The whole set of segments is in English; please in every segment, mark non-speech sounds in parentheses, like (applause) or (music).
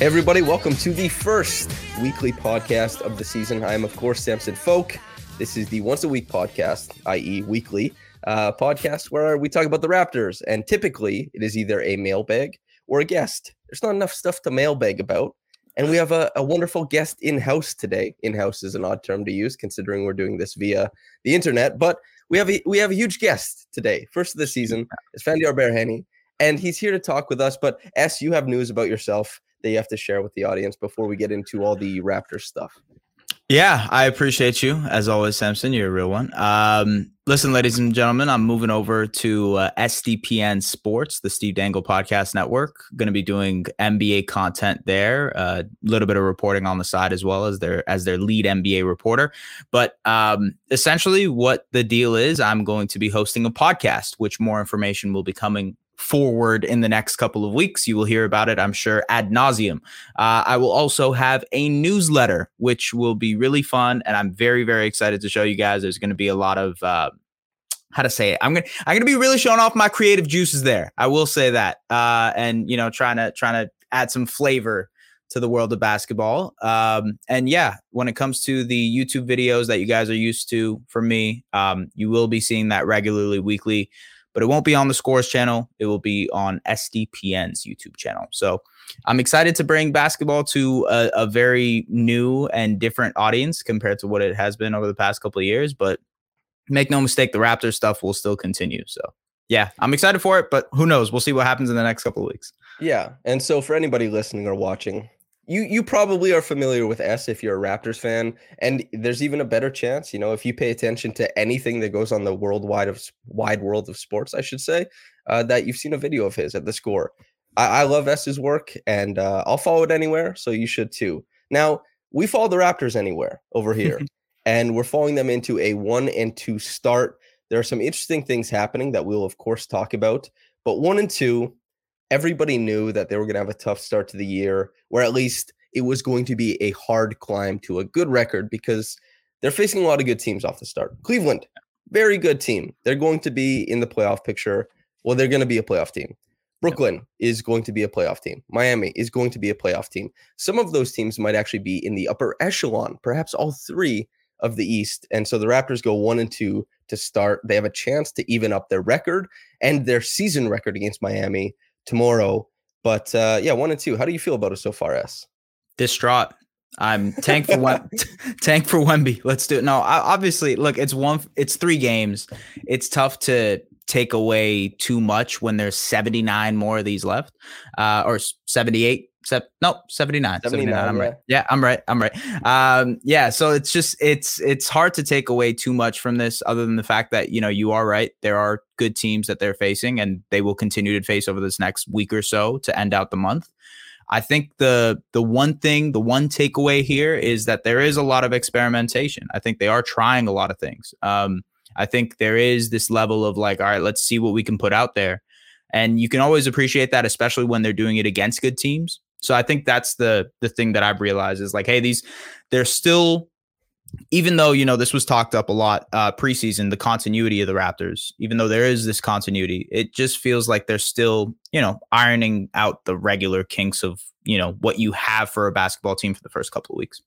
Everybody, welcome to the first weekly podcast of the season. I am, of course, Samson Folk. This is the once a week podcast, i.e., weekly uh, podcast where we talk about the Raptors. And typically, it is either a mailbag or a guest. There's not enough stuff to mailbag about. And we have a, a wonderful guest in house today. In house is an odd term to use considering we're doing this via the internet, but we have a, we have a huge guest today. First of the season is Fandiar Baraheni, and he's here to talk with us. But S, you have news about yourself that you have to share with the audience before we get into all the Raptors stuff. Yeah, I appreciate you as always, Samson. You're a real one. Um, listen, ladies and gentlemen, I'm moving over to uh, SDPN Sports, the Steve Dangle Podcast Network. Going to be doing NBA content there, a uh, little bit of reporting on the side as well as their as their lead NBA reporter. But um, essentially, what the deal is, I'm going to be hosting a podcast, which more information will be coming forward in the next couple of weeks. You will hear about it, I'm sure, ad nauseum. Uh, I will also have a newsletter, which will be really fun, and I'm very, very excited to show you guys. There's going to be a lot of uh, how to say it. I'm gonna I'm gonna be really showing off my creative juices there. I will say that, uh, and you know, trying to trying to add some flavor to the world of basketball. Um, and yeah, when it comes to the YouTube videos that you guys are used to, for me, um, you will be seeing that regularly, weekly but it won't be on the Scores channel. It will be on SDPN's YouTube channel. So I'm excited to bring basketball to a, a very new and different audience compared to what it has been over the past couple of years. But make no mistake, the Raptors stuff will still continue. So yeah, I'm excited for it, but who knows? We'll see what happens in the next couple of weeks. Yeah. And so for anybody listening or watching, you you probably are familiar with S if you're a Raptors fan, and there's even a better chance, you know, if you pay attention to anything that goes on the worldwide of wide world of sports, I should say, uh, that you've seen a video of his at the score. I, I love S's work, and uh, I'll follow it anywhere, so you should too. Now we follow the Raptors anywhere over here, (laughs) and we're following them into a one and two start. There are some interesting things happening that we'll of course talk about, but one and two everybody knew that they were going to have a tough start to the year, or at least it was going to be a hard climb to a good record because they're facing a lot of good teams off the start. Cleveland, very good team. They're going to be in the playoff picture. Well, they're going to be a playoff team. Brooklyn is going to be a playoff team. Miami is going to be a playoff team. Some of those teams might actually be in the upper echelon, perhaps all three of the East. And so the Raptors go one and two to start. They have a chance to even up their record and their season record against Miami tomorrow. But uh, yeah, one and two. How do you feel about it so far, S? Distraught. I'm tank for one, (laughs) tank for Wemby. Let's do it. No, obviously, look, it's one, it's three games. It's tough to take away too much when there's 79 more of these left, uh, or 78 Se- no, 79. 79, 79 I'm yeah. right. Yeah, I'm right. I'm right. Um, yeah, so it's just it's it's hard to take away too much from this other than the fact that, you know, you are right. There are good teams that they're facing and they will continue to face over this next week or so to end out the month. I think the the one thing, the one takeaway here is that there is a lot of experimentation. I think they are trying a lot of things. Um, I think there is this level of like, all right, let's see what we can put out there. And you can always appreciate that, especially when they're doing it against good teams. So I think that's the the thing that I've realized is like, hey, these they're still even though you know this was talked up a lot uh preseason the continuity of the raptors even though there is this continuity it just feels like they're still you know ironing out the regular kinks of you know what you have for a basketball team for the first couple of weeks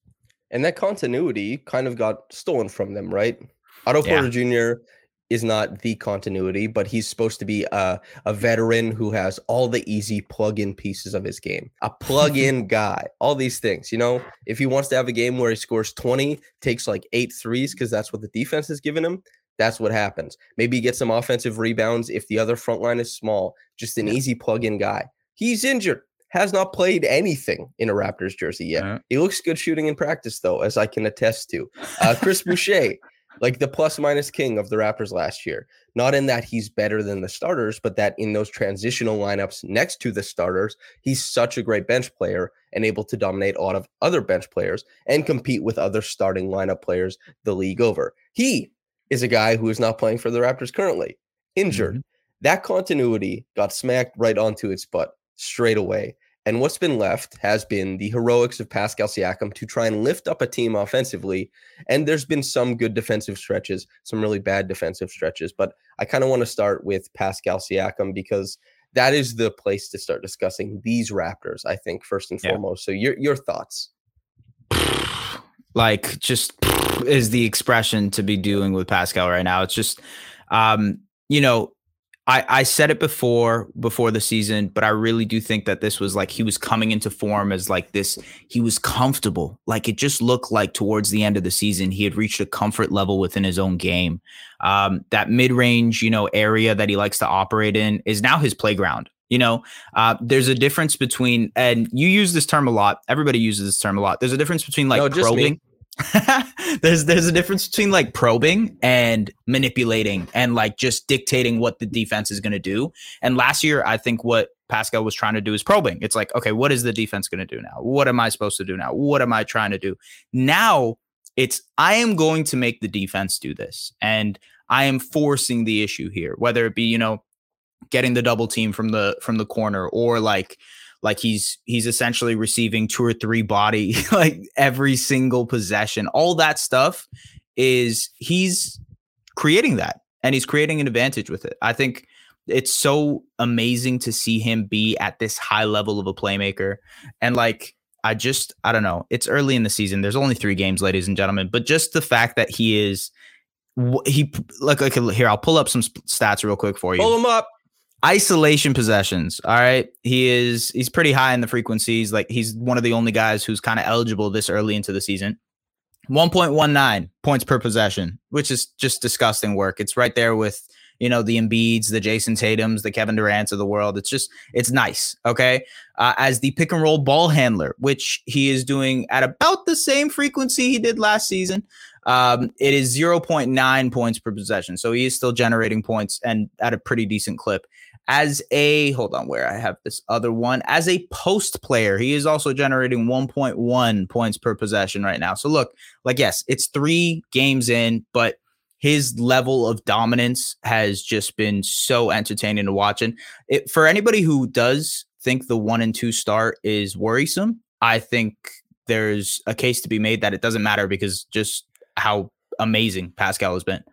and that continuity kind of got stolen from them right otto yeah. porter jr is not the continuity, but he's supposed to be a, a veteran who has all the easy plug-in pieces of his game. A (laughs) plug-in guy. All these things, you know. If he wants to have a game where he scores 20, takes like eight threes because that's what the defense has given him, that's what happens. Maybe he gets some offensive rebounds if the other front line is small. Just an easy plug-in guy. He's injured, has not played anything in a Raptors jersey yet. He looks good shooting in practice, though, as I can attest to. Uh, Chris (laughs) Boucher, like the plus minus king of the Raptors last year. Not in that he's better than the starters, but that in those transitional lineups next to the starters, he's such a great bench player and able to dominate a lot of other bench players and compete with other starting lineup players the league over. He is a guy who is not playing for the Raptors currently, injured. Mm-hmm. That continuity got smacked right onto its butt straight away. And what's been left has been the heroics of Pascal Siakam to try and lift up a team offensively. And there's been some good defensive stretches, some really bad defensive stretches. But I kind of want to start with Pascal Siakam because that is the place to start discussing these Raptors, I think, first and Yeah. foremost. So your your thoughts. (sighs) like just (sniffs) is the expression to be doing with Pascal right now. It's just um, you know, I I said it before before the season, but I really do think that this was like he was coming into form as like this he was comfortable. Like it just looked like towards the end of the season he had reached a comfort level within his own game. Um that mid-range, you know, area that he likes to operate in is now his playground. You know, uh, there's a difference between, and you use this term a lot. Everybody uses this term a lot. There's a difference between like No, just me. (laughs) there's there's a difference between like probing and manipulating and like just dictating what the defense is going to do. And last year, I think what Pascal was trying to do is probing. It's like, okay, what is the defense going to do now? What am I supposed to do now? What am I trying to do? Now it's I am going to make the defense do this, and I am forcing the issue here, whether it be you know getting the double team from the from the corner or like like he's he's essentially receiving two or three body (laughs) like every single possession. All that stuff is he's creating that and he's creating an advantage with it. I think it's so amazing to see him be at this high level of a playmaker. And like i just i don't know it's early in the season. There's only three games ladies and gentlemen. But just the fact that he is he like like here i'll pull up some stats real quick for you. Pull him up. Isolation possessions. All right. He is he's pretty high in the frequencies. Like he's one of the only guys who's kind of eligible this early into the season. 1.19 points per possession, which is just disgusting work. It's right there with, you know, the Embiids, the Jason Tatums, the Kevin Durant's of the world. It's just, it's nice. Okay. Uh, as the pick and roll ball handler, which he is doing at about the same frequency he did last season. Um, it is 0.9 points per possession. So he is still generating points and at a pretty decent clip. As a hold on, where I have this other one, as a post player, he is also generating 1.1 points per possession right now. So look, like yes, it's three games in, but his level of dominance has just been so entertaining to watch. And it, for anybody who does think the one and two start is worrisome, I think there's a case to be made that it doesn't matter because just how amazing Pascal has been.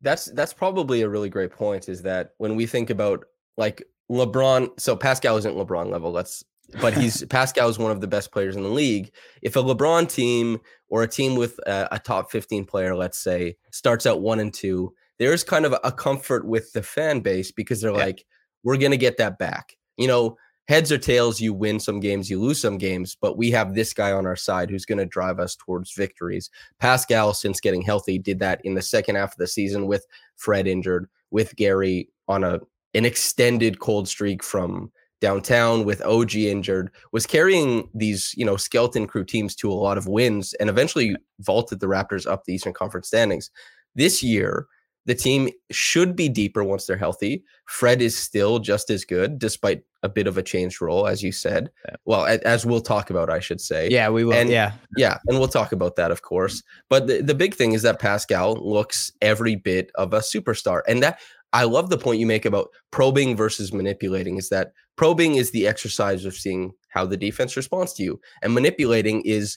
That's that's probably a really great point. Is that when we think about like LeBron, so Pascal isn't LeBron level. Let's, but (laughs) he's Pascal is one of the best players in the league. If a LeBron team or a team with a, a top fifteen player, let's say, starts out one and two, there's kind of a comfort with the fan base because they're Yeah. like, we're gonna get that back. You know, heads or tails, you win some games, you lose some games, but we have this guy on our side who's going to drive us towards victories. Pascal, since getting healthy, did that in the second half of the season with Fred injured, with Gary on a an extended cold streak from downtown with OG injured, was carrying these, you know, skeleton crew teams to a lot of wins and eventually vaulted the Raptors up the Eastern Conference standings. This year, the team should be deeper once they're healthy. Fred is still just as good, despite a bit of a changed role, as you said. Well, as we'll talk about, I should say. Yeah, we will. And- yeah. Yeah, and we'll talk about that, of course. Mm-hmm. But the, the big thing is that Pascal looks every bit of a superstar. And that I love the point you make about probing versus manipulating is that probing is the exercise of seeing how the defense responds to you, and manipulating is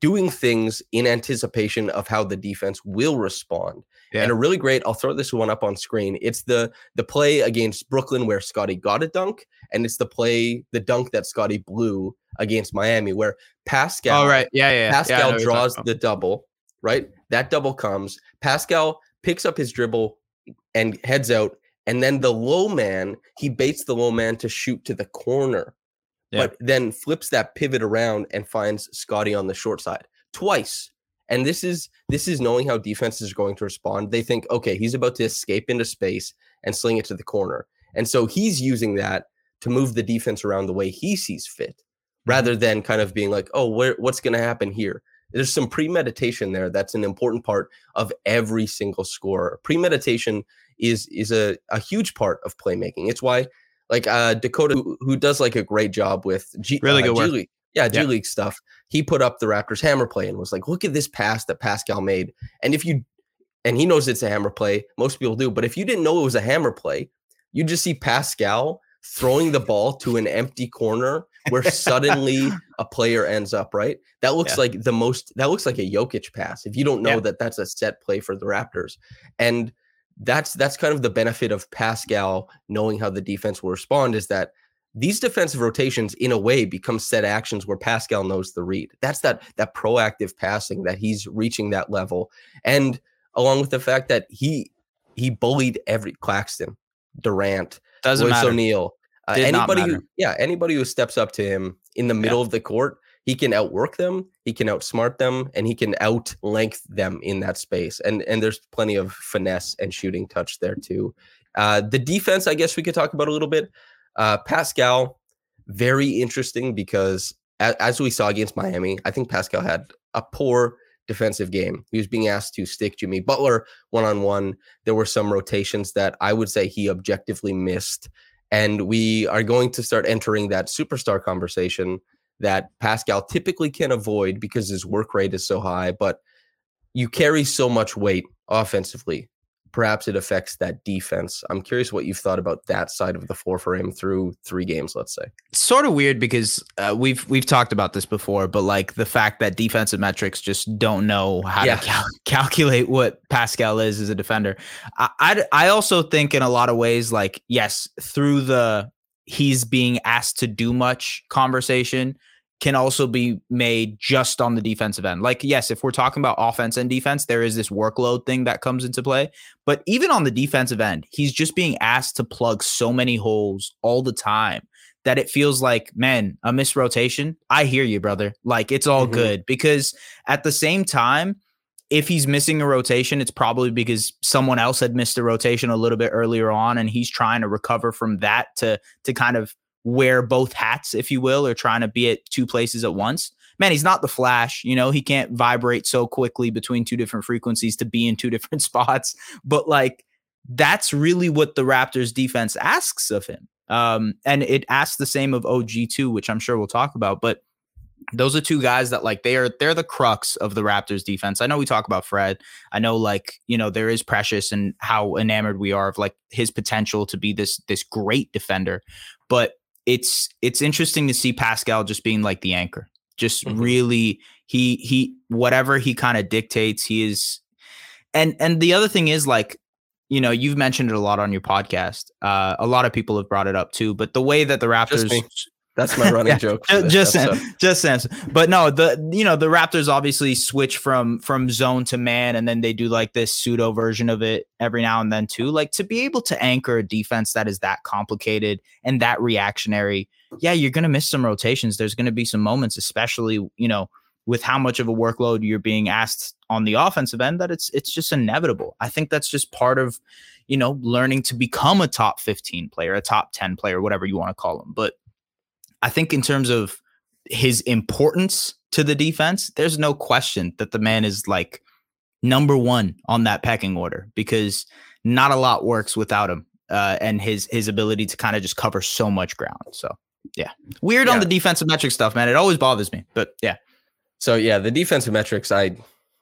doing things in anticipation of how the defense will respond. Yeah. And a really great, I'll throw this one up on screen. It's the the play against Brooklyn where Scottie got a dunk, and it's the play, the dunk that Scottie blew against Miami, where Pascal Oh, right. Yeah, yeah. yeah. Yeah, Pascal draws the double, right? That double comes. Pascal picks up his dribble and heads out. And then the low man, he baits the low man to shoot to the corner, Yeah. but then flips that pivot around and finds Scottie on the short side twice. And this is this is knowing how defenses are going to respond. They think, okay, he's about to escape into space and sling it to the corner. And so he's using that to move the defense around the way he sees fit, Mm-hmm. rather than kind of being like, oh, where, what's going to happen here? There's some premeditation there. That's an important part of every single scorer. Premeditation is is a, a huge part of playmaking. It's why like uh Dakota who, who does like a great job with G, Really uh, good G work. League. Yeah, G Yeah. League stuff. He put up the Raptors hammer play and was like, look at this pass that Pascal made. And if you and he knows it's a hammer play, most people do, but if you didn't know it was a hammer play, you'd just see Pascal throwing the ball to an empty corner where (laughs) suddenly a player ends up, right? That looks Yeah. like the most that looks like a Jokic pass. If you don't know Yeah. that that's a set play for the Raptors. And that's that's kind of the benefit of Pascal knowing how the defense will respond is that these defensive rotations in a way become set actions where Pascal knows the read. That's that that proactive passing that he's reaching that level. And along with the fact that he he bullied every Claxton, Durant, Doesn't Royce. O'Neale, uh, anybody who yeah, anybody who steps up to him in the middle of the court, he can outwork them, he can outsmart them, and he can out length them in that space. And and there's plenty of finesse and shooting touch there too. Uh, the defense, I guess we could talk about a little bit. Uh, Pascal, very interesting because as, as we saw against Miami, I think Pascal had a poor defensive game. He was being asked to stick Jimmy Butler one on one. There were some rotations that I would say he objectively missed. And we are going to start entering that superstar conversation that Pascal typically can avoid because his work rate is so high. But you carry so much weight offensively. Perhaps it affects that defense. I'm curious what you've thought about that side of the floor for him through three games, let's say. It's sort of weird because uh, we've we've talked about this before, but like the fact that defensive metrics just don't know how Yeah. to cal- (laughs) calculate what Pascal is as a defender. I, I I also think in a lot of ways, like yes, through the he's being asked to do much conversation can also be made just on the defensive end. Like yes, if we're talking about offense and defense, there is this workload thing that comes into play. But even on the defensive end, he's just being asked to plug so many holes all the time that it feels like, man, a missed rotation. I hear you, brother. Like it's all Mhm. good because at the same time, if he's missing a rotation, it's probably because someone else had missed a rotation a little bit earlier on, and he's trying to recover from that to to kind of wear both hats, if you will, or trying to be at two places at once. Man, he's not the Flash. You know, he can't vibrate so quickly between two different frequencies to be in two (laughs) different spots. But like, that's really what the Raptors defense asks of him. Um, and it asks the same of OG too, which I'm sure we'll talk about. But those are two guys that like they are they're the crux of the Raptors defense. I know we talk about Fred. I know like, you know, there is precious and how enamored we are of like his potential to be this this great defender. But it's it's interesting to see Pascal just being like the anchor. Just Mhm. really he he whatever he kind of dictates, he is and and the other thing is like you know you've mentioned it a lot on your podcast uh a lot of people have brought it up too but the way that the raptors. That's my running (laughs) Yeah, joke. just. Sam, just Samson. But no, the you know the Raptors obviously switch from from zone to man, and then they do like this pseudo version of it every now and then too. Like to be able to anchor a defense that is that complicated and that reactionary. Yeah, you're gonna miss some rotations. There's gonna be some moments, especially you know with how much of a workload you're being asked on the offensive end that it's it's just inevitable. I think that's just part of you know learning to become a top 15 player, a top 10 player, whatever you want to call them. But I think in terms of his importance to the defense, there's no question that the man is like number one on that pecking order because not a lot works without him uh, and his his ability to kind of just cover so much ground. So yeah, weird on the defensive metric stuff, man. It always bothers me, but yeah, So yeah, the defensive metrics, I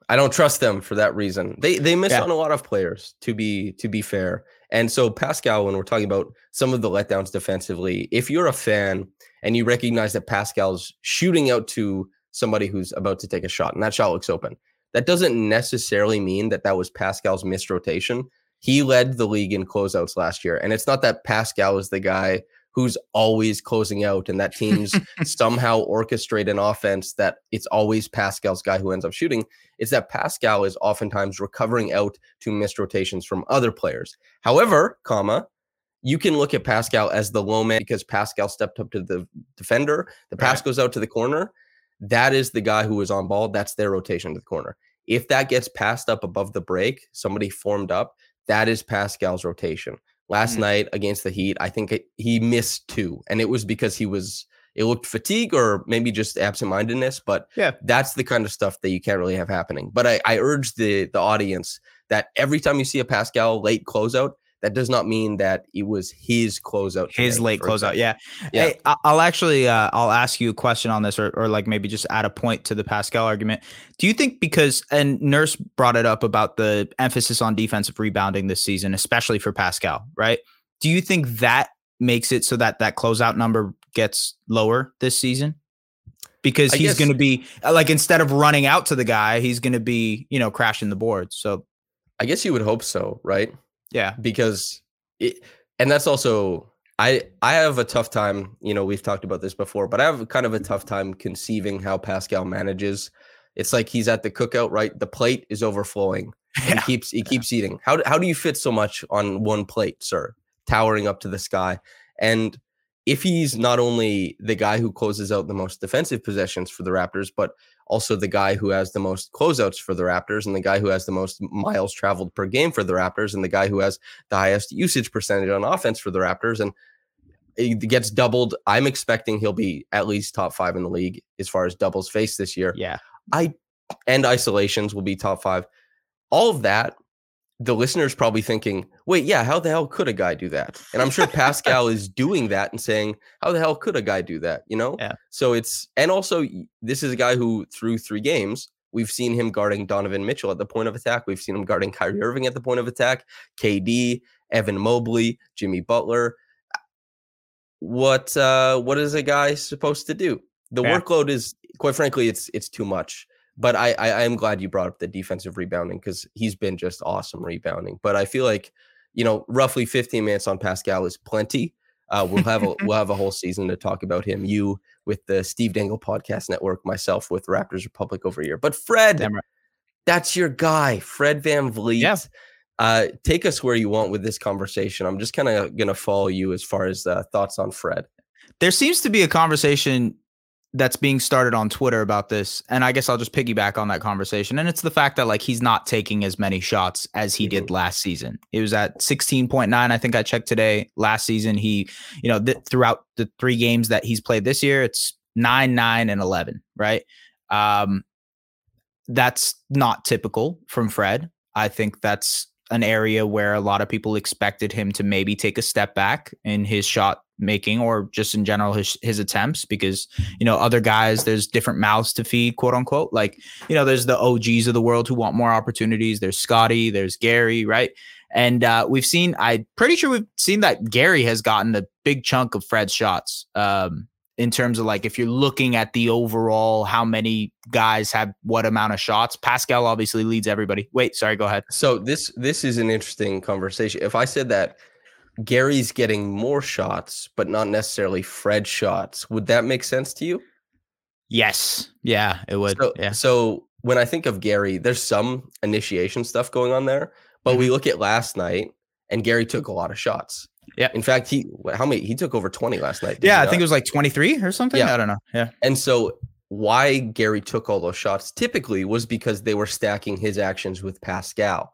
I don't trust them for that reason. They they miss Yeah. on a lot of players to be to be fair. And so Pascal, when we're talking about some of the letdowns defensively, if you're a fan and you recognize that Pascal's shooting out to somebody who's about to take a shot and that shot looks open, that doesn't necessarily mean that that was Pascal's missed rotation. He led the league in closeouts last year, and it's not that Pascal is the guy who's always closing out and that teams (laughs) somehow orchestrate an offense that it's always Pascal's guy who ends up shooting. It's that Pascal is oftentimes recovering out to missed rotations from other players. However, comma, you can look at Pascal as the low man because Pascal stepped up to the defender. The pass Right. goes out to the corner. That is the guy who is on ball. That's their rotation to the corner. If that gets passed up above the break, somebody formed up, that is Pascal's rotation. Last mm night against the Heat, I think it, he missed two, and it was because he was it looked fatigue or maybe just absent-mindedness. But yeah, that's the kind of stuff that you can't really have happening. But I, I urge the the audience that every time you see a Pascal late closeout, that does not mean that it was his closeout. His late closeout. Yeah. yeah. Hey, I'll actually, uh, I'll ask you a question on this or, or like maybe just add a point to the Pascal argument. Do you think because, and Nurse brought it up about the emphasis on defensive rebounding this season, especially for Pascal, right? Do you think that makes it so that that closeout number gets lower this season? Because he's going to be uh, like, instead of running out to the guy, he's going to be, you know, crashing the board. So I guess you would hope so, right? Yeah, because it, and that's also I I have a tough time. You know, we've talked about this before, but I have kind of a mm-hmm. tough time conceiving how Pascal manages. It's like he's at the cookout, right? The plate is overflowing. (laughs) Yeah. He keeps he keeps eating. How how do you fit so much on one plate, sir? Towering up to the sky. And if he's not only the guy who closes out the most defensive possessions for the Raptors, but also the guy who has the most closeouts for the Raptors and the guy who has the most miles traveled per game for the Raptors and the guy who has the highest usage percentage on offense for the Raptors. And it gets doubled. I'm expecting he'll be at least top five in the league as far as doubles faced this year. Yeah. I and isolations will be top five. All of that the listener's probably thinking, wait, yeah, how the hell could a guy do that? And I'm sure Pascal is doing that and saying, how the hell could a guy do that? You know? Yeah. So it's, and also, this is a guy who, through three games, we've seen him guarding Donovan Mitchell at the point of attack. We've seen him guarding Kyrie Irving at the point of attack, KD, Evan Mobley, Jimmy Butler. What, uh, what is a guy supposed to do? The yeah. workload is, quite frankly, it's, it's too much but I, I, I am glad you brought up the defensive rebounding because he's been just awesome rebounding. But I feel like you know roughly 15 minutes on Pascal is plenty. Uh, we'll have a we'll have a whole season to talk about him. You with the Steve Dangle Podcast Network, myself with Raptors Republic over here. But Fred, right. that's your guy, Fred VanVleet. Yeah. Uh, take us where you want with this conversation. I'm just kind of gonna follow you as far as uh, thoughts on Fred. There seems to be a conversation that's being started on Twitter about this, and I guess I'll just piggyback on that conversation. And it's the fact that like he's not taking as many shots as he did mm-hmm. last season. It was at 16.9, I think I checked today. Last season, he, you know, th- throughout the three games that he's played this year, it's nine, nine, and 11, right? Um, that's not typical from Fred. I think that's an area where a lot of people expected him to maybe take a step back in his shot making or just in general his his attempts because you know other guys there's different mouths to feed quote unquote. Like you know there's the OGs of the world who want more opportunities. There's scottie there's Gary right? And uh, we've seen I'm pretty sure we've seen that Gary has gotten a big chunk of Fred's shots um, in terms of like if you're looking at the overall how many guys have what amount of shots Pascal obviously leads everybody. Wait sorry go ahead. So this this is an interesting conversation. If I said that Gary's getting more shots, but not necessarily Fred shots. Would that make sense to you? Yes. Yeah, it would. So, yeah. so when I think of Gary, there's some initiation stuff going on there, but mm-hmm. we look at last night and Gary took a lot of shots. Yeah. In fact, he how many he took over 20 last night. Yeah, I think it was like 23 or something. Yeah. I don't know. Yeah. And so why Gary took all those shots typically was because they were stacking his actions with Pascal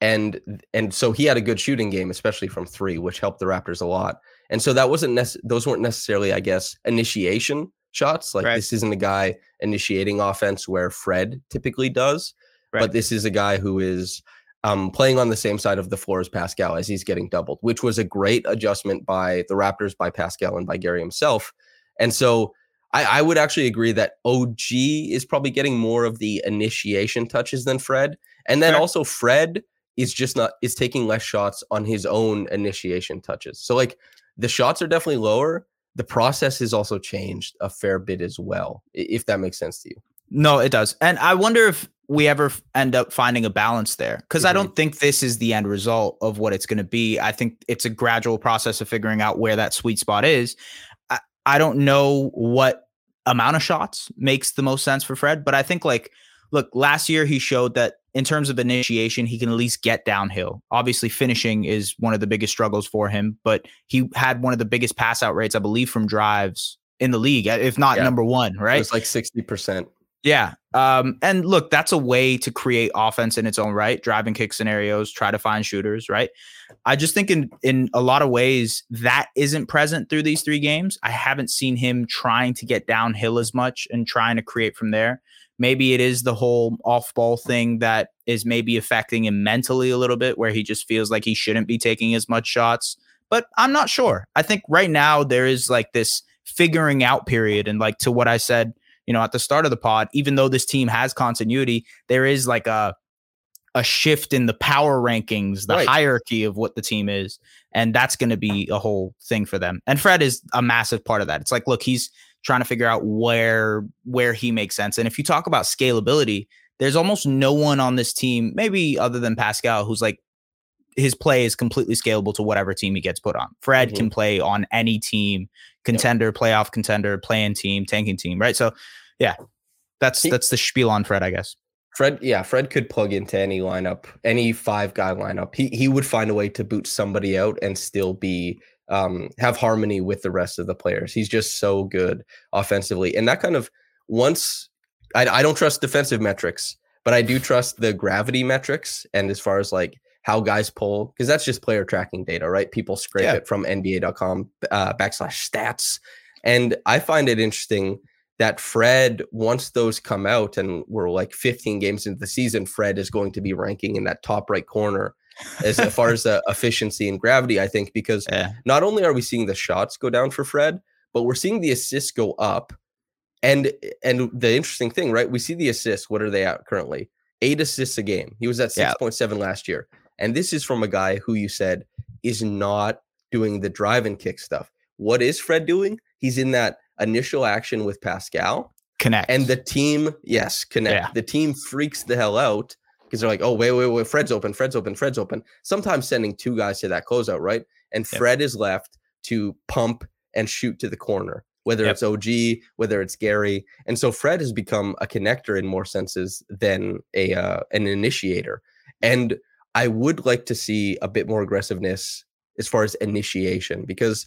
and and so he had a good shooting game especially from 3 which helped the Raptors a lot and so that wasn't nec- those weren't necessarily I guess initiation shots like right. this isn't a guy initiating offense where Fred typically does right. but this is a guy who is um, playing on the same side of the floor as Pascal as he's getting doubled which was a great adjustment by the Raptors by Pascal and by Gary himself and so I, I would actually agree that OG is probably getting more of the initiation touches than Fred and then right. also Fred is just not is taking less shots on his own initiation touches. So like the shots are definitely lower. The process has also changed a fair bit as well, if that makes sense to you. No, it does. And I wonder if we ever end up finding a balance there because mm-hmm. I don't think this is the end result of what it's going to be. I think it's a gradual process of figuring out where that sweet spot is. I, I don't know what amount of shots makes the most sense for Fred, but I think like look, last year he showed that in terms of initiation, he can at least get downhill. Obviously, finishing is one of the biggest struggles for him, but he had one of the biggest pass out rates, I believe, from drives in the league, if not yeah. number one, right? It's like 60%. Yeah. Um, and look, that's a way to create offense in its own right, driving kick scenarios, try to find shooters, right? I just think in in a lot of ways that isn't present through these three games. I haven't seen him trying to get downhill as much and trying to create from there. Maybe it is the whole off ball thing that is maybe affecting him mentally a little bit, where he just feels like he shouldn't be taking as much shots. But I'm not sure. I think right now there is like this figuring out period. And like to what I said you know, at the start of the pod, even though this team has continuity, there is like a a shift in the power rankings, the right. hierarchy of what the team is. And that's going to be a whole thing for them. And Fred is a massive part of that. It's like, look, he's trying to figure out where where he makes sense. And if you talk about scalability, there's almost no one on this team, maybe other than Pascal, who's like his play is completely scalable to whatever team he gets put on. Fred mm-hmm. can play on any team, contender, yep. playoff contender, playing team, tanking team, right? So yeah, that's he, that's the spiel on Fred, I guess. Fred, yeah, Fred could plug into any lineup, any five guy lineup. He he would find a way to boot somebody out and still be um, have harmony with the rest of the players. He's just so good offensively, and that kind of once I, I don't trust defensive metrics, but I do trust the gravity metrics. And as far as like how guys pull, because that's just player tracking data, right? People scrape yeah. it from NBA.com uh, backslash stats, and I find it interesting that Fred, once those come out and we're like 15 games into the season, Fred is going to be ranking in that top right corner as far as the efficiency and gravity, I think, because yeah. not only are we seeing the shots go down for Fred, but we're seeing the assists go up. And and the interesting thing, right? We see the assists. What are they at currently? Eight assists a game. He was at 6.7 yeah. last year. And this is from a guy who you said is not doing the drive and kick stuff. What is Fred doing? He's in that initial action with Pascal. Connect. And the team, yes, connect. Yeah. The team freaks the hell out because they're like, oh, wait, wait, wait, Fred's open, Fred's open, Fred's open. Sometimes sending two guys to that closeout, right? And yep. Fred is left to pump and shoot to the corner, whether yep. it's OG, whether it's Gary. And so Fred has become a connector in more senses than a uh, an initiator. And I would like to see a bit more aggressiveness as far as initiation because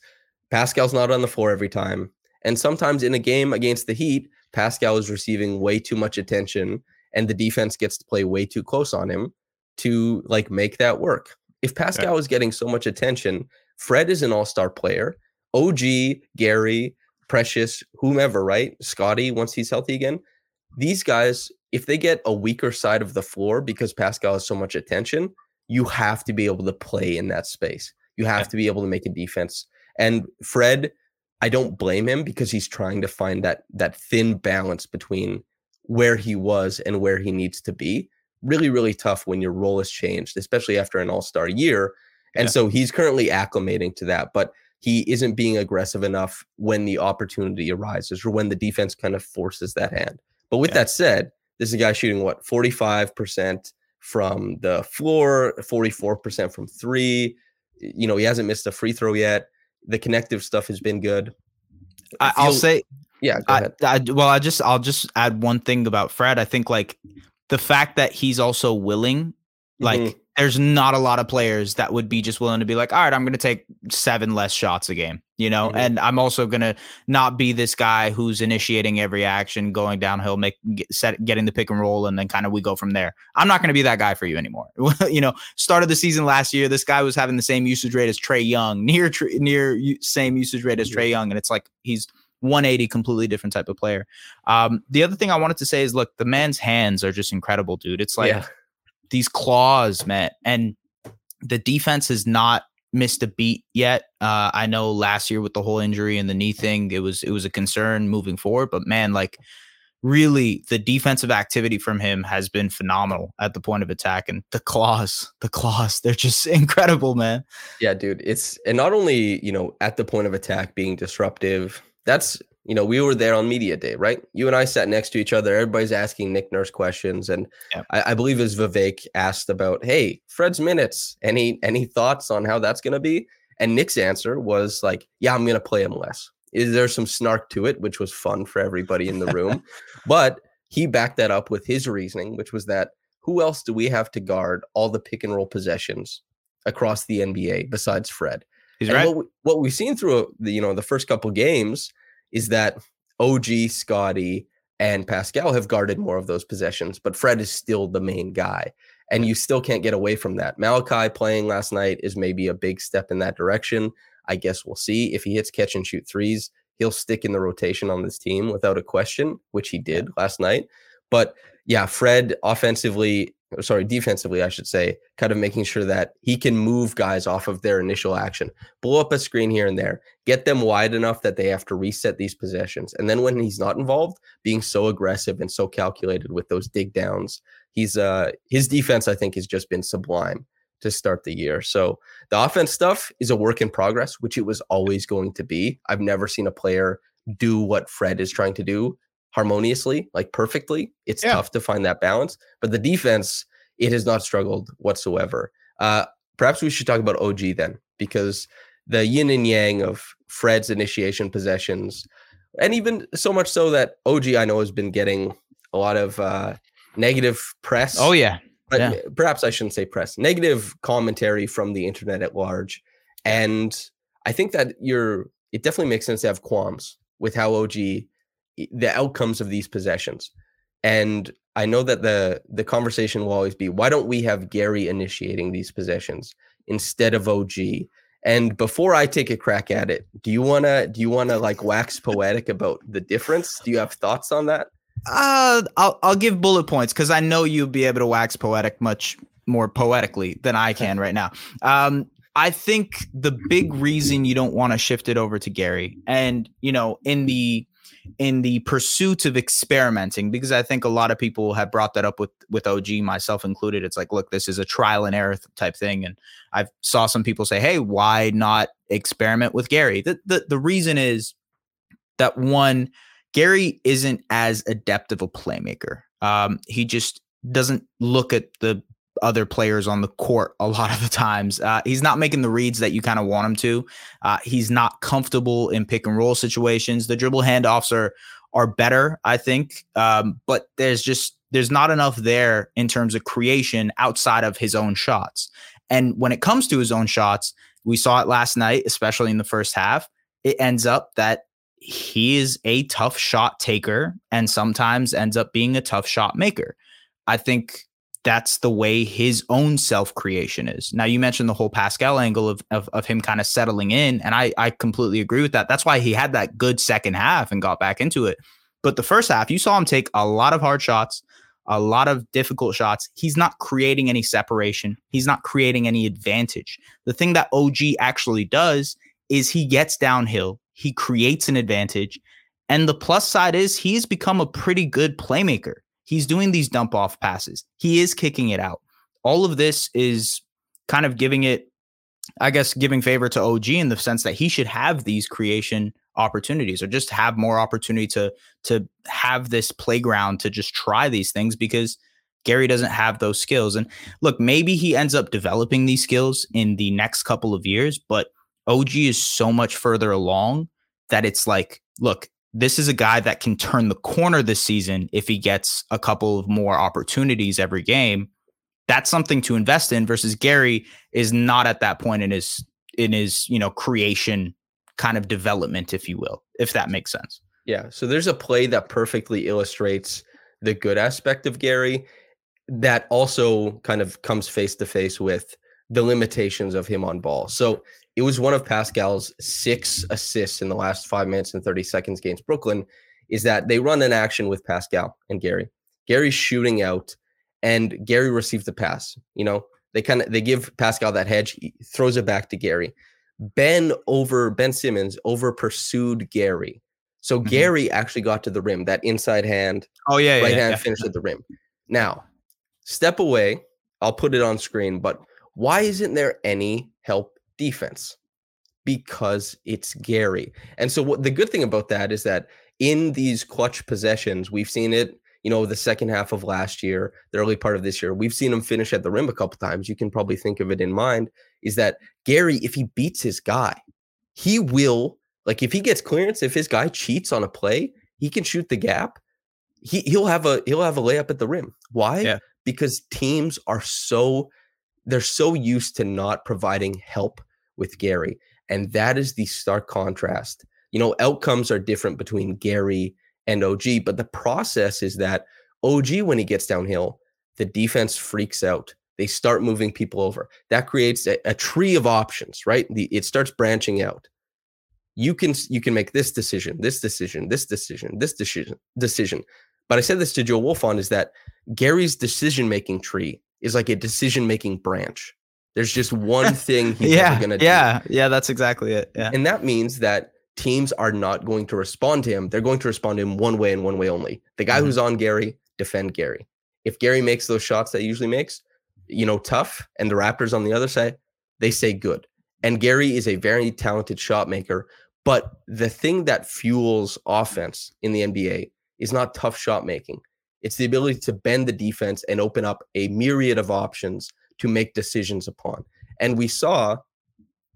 Pascal's not on the floor every time. And sometimes in a game against the Heat, Pascal is receiving way too much attention and the defense gets to play way too close on him to like make that work. If Pascal yeah. is getting so much attention, Fred is an all-star player. OG, Gary, Precious, whomever, right? Scottie, once he's healthy again. These guys, if they get a weaker side of the floor because Pascal has so much attention, you have to be able to play in that space. You have yeah. to be able to make a defense. And Fred I don't blame him because he's trying to find that that thin balance between where he was and where he needs to be. Really, really tough when your role has changed, especially after an all-star year. And yeah. so he's currently acclimating to that, but he isn't being aggressive enough when the opportunity arises or when the defense kind of forces that hand. But with yeah. that said, this is a guy shooting what 45% from the floor, 44% from three. You know, he hasn't missed a free throw yet the connective stuff has been good. I, will say, yeah. I, I, well, I just I'll just add one thing about Fred. I think like the fact that he's also willing, like mm-hmm there's not a lot of players that would be just willing to be like, all right, I'm going to take seven less shots a game, you know, mm-hmm. and I'm also going to not be this guy who's initiating every action, going downhill, make get, set, getting the pick and roll, and then kind of we go from there. I'm not going to be that guy for you anymore. (laughs) you know, started the season last year, this guy was having the same usage rate as Trae Young, (laughs) near near same usage rate as Trae Young, and it's like he's 180 completely different type of player um, the other thing i wanted to say is look the man's hands are just incredible dude it's like yeah these claws, man. And the defense has not missed a beat yet. Uh, I know last year with the whole injury and the knee thing, it was it was a concern moving forward. But man, like really, the defensive activity from him has been phenomenal at the point of attack. And the claws, the claws, they're just (laughs) incredible, man. Yeah, dude. It's and not only you know at the point of attack being disruptive. That's you know, we were there on media day, right? You and I sat next to each other. Everybody's asking Nick Nurse questions, and yeah. I, I, believe as Vivek asked about, "Hey, Fred's minutes. Any any thoughts on how that's going to be?" And Nick's answer was like, "Yeah, I'm going to play him less." Is there some snark to it, which was fun for everybody in the room, (laughs) but he backed that up with his reasoning, which was that who else do we have to guard all the pick and roll possessions across the NBA besides Fred? He's and right. What, we, what we've seen through uh, the you know the first couple games is that OG, Scottie, and Pascal have guarded more of those possessions, but Fred is still the main guy. And you still can't get away from that. Malachi playing last night is maybe a big step in that direction. I guess we'll see. If he hits catch and shoot threes, he'll stick in the rotation on this team without a question, which he did last night. But yeah, Fred offensively, sorry, defensively, I should say, kind of making sure that he can move guys off of their initial action, blow up a screen here and there, get them wide enough that they have to reset these possessions. And then when he's not involved, being so aggressive and so calculated with those dig downs, he's uh his defense, I think, has just been sublime to start the year. So the offense stuff is a work in progress, which it was always going to be. I've never seen a player do what Fred is trying to do harmoniously, like perfectly. It's yeah. tough to find that balance. But the defense, it has not struggled whatsoever. Uh, perhaps we should talk about OG then, because the yin and yang of Fred's initiation possessions, and even so much so that OG I know has been getting a lot of uh, negative press. Oh yeah. But yeah. perhaps I shouldn't say press, negative commentary from the internet at large. And I think that you're it definitely makes sense to have qualms with how OG the outcomes of these possessions. And I know that the the conversation will always be why don't we have Gary initiating these possessions instead of OG? And before I take a crack at it, do you want to do you want to like wax poetic about the difference? Do you have thoughts on that? Uh I'll I'll give bullet points cuz I know you'll be able to wax poetic much more poetically than I can right now. Um I think the big reason you don't want to shift it over to Gary and you know in the in the pursuit of experimenting because i think a lot of people have brought that up with with og myself included. It's like look this is a trial and error type thing. And i saw some people say hey why not experiment with gary? The, the the reason is that one gary isn't as adept of a playmaker. Um he just doesn't look at the other players on the court a lot of the times. Uh, he's not making the reads that you kind of want him to. Uh, he's not comfortable in pick and roll situations. The dribble handoffs are are better, I think, um, but there's just there's not enough there in terms of creation outside of his own shots. And when it comes to his own shots, we saw it last night, especially in the first half. It ends up that he is a tough shot taker and sometimes ends up being a tough shot maker. I think that's the way his own self creation is. Now you mentioned the whole Pascal angle of, of, of him kind of settling in, and I I completely agree with that. That's why he had that good second half and got back into it. But the first half, you saw him take a lot of hard shots, a lot of difficult shots. He's not creating any separation. He's not creating any advantage. The thing that OG actually does is he gets downhill, he creates an advantage, and the plus side is he's become a pretty good playmaker. He's doing these dump off passes. He is kicking it out. All of this is kind of giving it, I guess, giving favor to OG in the sense that he should have these creation opportunities or just have more opportunity to to have this playground to just try these things because Gary doesn't have those skills. And look, maybe he ends up developing these skills in the next couple of years, but OG is so much further along that it's like, look, this is a guy that can turn the corner this season if he gets a couple of more opportunities every game. That's something to invest in versus Gary is not at that point in his in his, you know, creation kind of development if you will, if that makes sense. Yeah, so there's a play that perfectly illustrates the good aspect of Gary that also kind of comes face to face with the limitations of him on ball. So it was one of Pascal's six assists in the last five minutes and 30 seconds against Brooklyn. Is that they run an action with Pascal and Gary. Gary's shooting out, and Gary receives the pass. You know, they kind of they give Pascal that hedge, he throws it back to Gary. Ben over Ben Simmons over pursued Gary. So mm-hmm. Gary actually got to the rim, that inside hand. Oh yeah, right yeah, hand yeah. finish at the rim. Now, step away. I'll put it on screen, but why isn't there any help defense because it's Gary. And so what the good thing about that is that in these clutch possessions, we've seen it, you know, the second half of last year, the early part of this year, we've seen him finish at the rim a couple times. You can probably think of it in mind is that Gary, if he beats his guy, he will like if he gets clearance, if his guy cheats on a play, he can shoot the gap. He he'll have a he'll have a layup at the rim. Why? Yeah. Because teams are so they're so used to not providing help with Gary. And that is the stark contrast. You know, outcomes are different between Gary and OG. But the process is that OG, when he gets downhill, the defense freaks out. They start moving people over. That creates a, a tree of options, right? The, it starts branching out. You can you can make this decision, this decision, this decision, this decision, decision. But I said this to Joe Wolfond is that Gary's decision making tree is like a decision making branch. There's just one (laughs) thing he's yeah, gonna do. yeah, do. yeah. That's exactly it. Yeah. And that means that teams are not going to respond to him. They're going to respond to him one way and one way only. The guy Mhm. who's on Gary, defend Gary. If Gary makes those shots that he usually makes, you know, tough, and the Raptors on the other side, they say good. And Gary is a very talented shot maker. But the thing that fuels offense in the NBA is not tough shot making. It's the ability to bend the defense and open up a myriad of options to make decisions upon. And we saw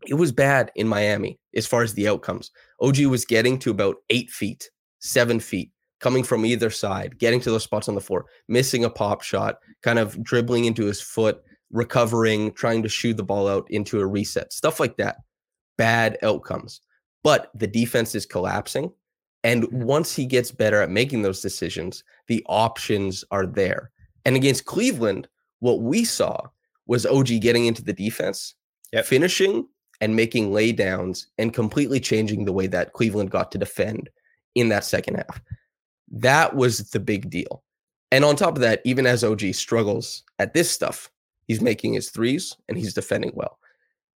it was bad in Miami as far as the outcomes. OG was getting to about eight feet, seven feet, coming from either side, getting to those spots on the floor, missing a pop shot, kind of dribbling into his foot, recovering, trying to shoot the ball out into a reset, stuff like that. Bad outcomes. But the defense is collapsing. And once he gets better at making those decisions, the options are there. And against Cleveland, what we saw was OG getting into the defense, Yep. finishing and making laydowns and completely changing the way that Cleveland got to defend in that second half. That was the big deal. And on top of that, even as OG struggles at this stuff, he's making his threes and he's defending well.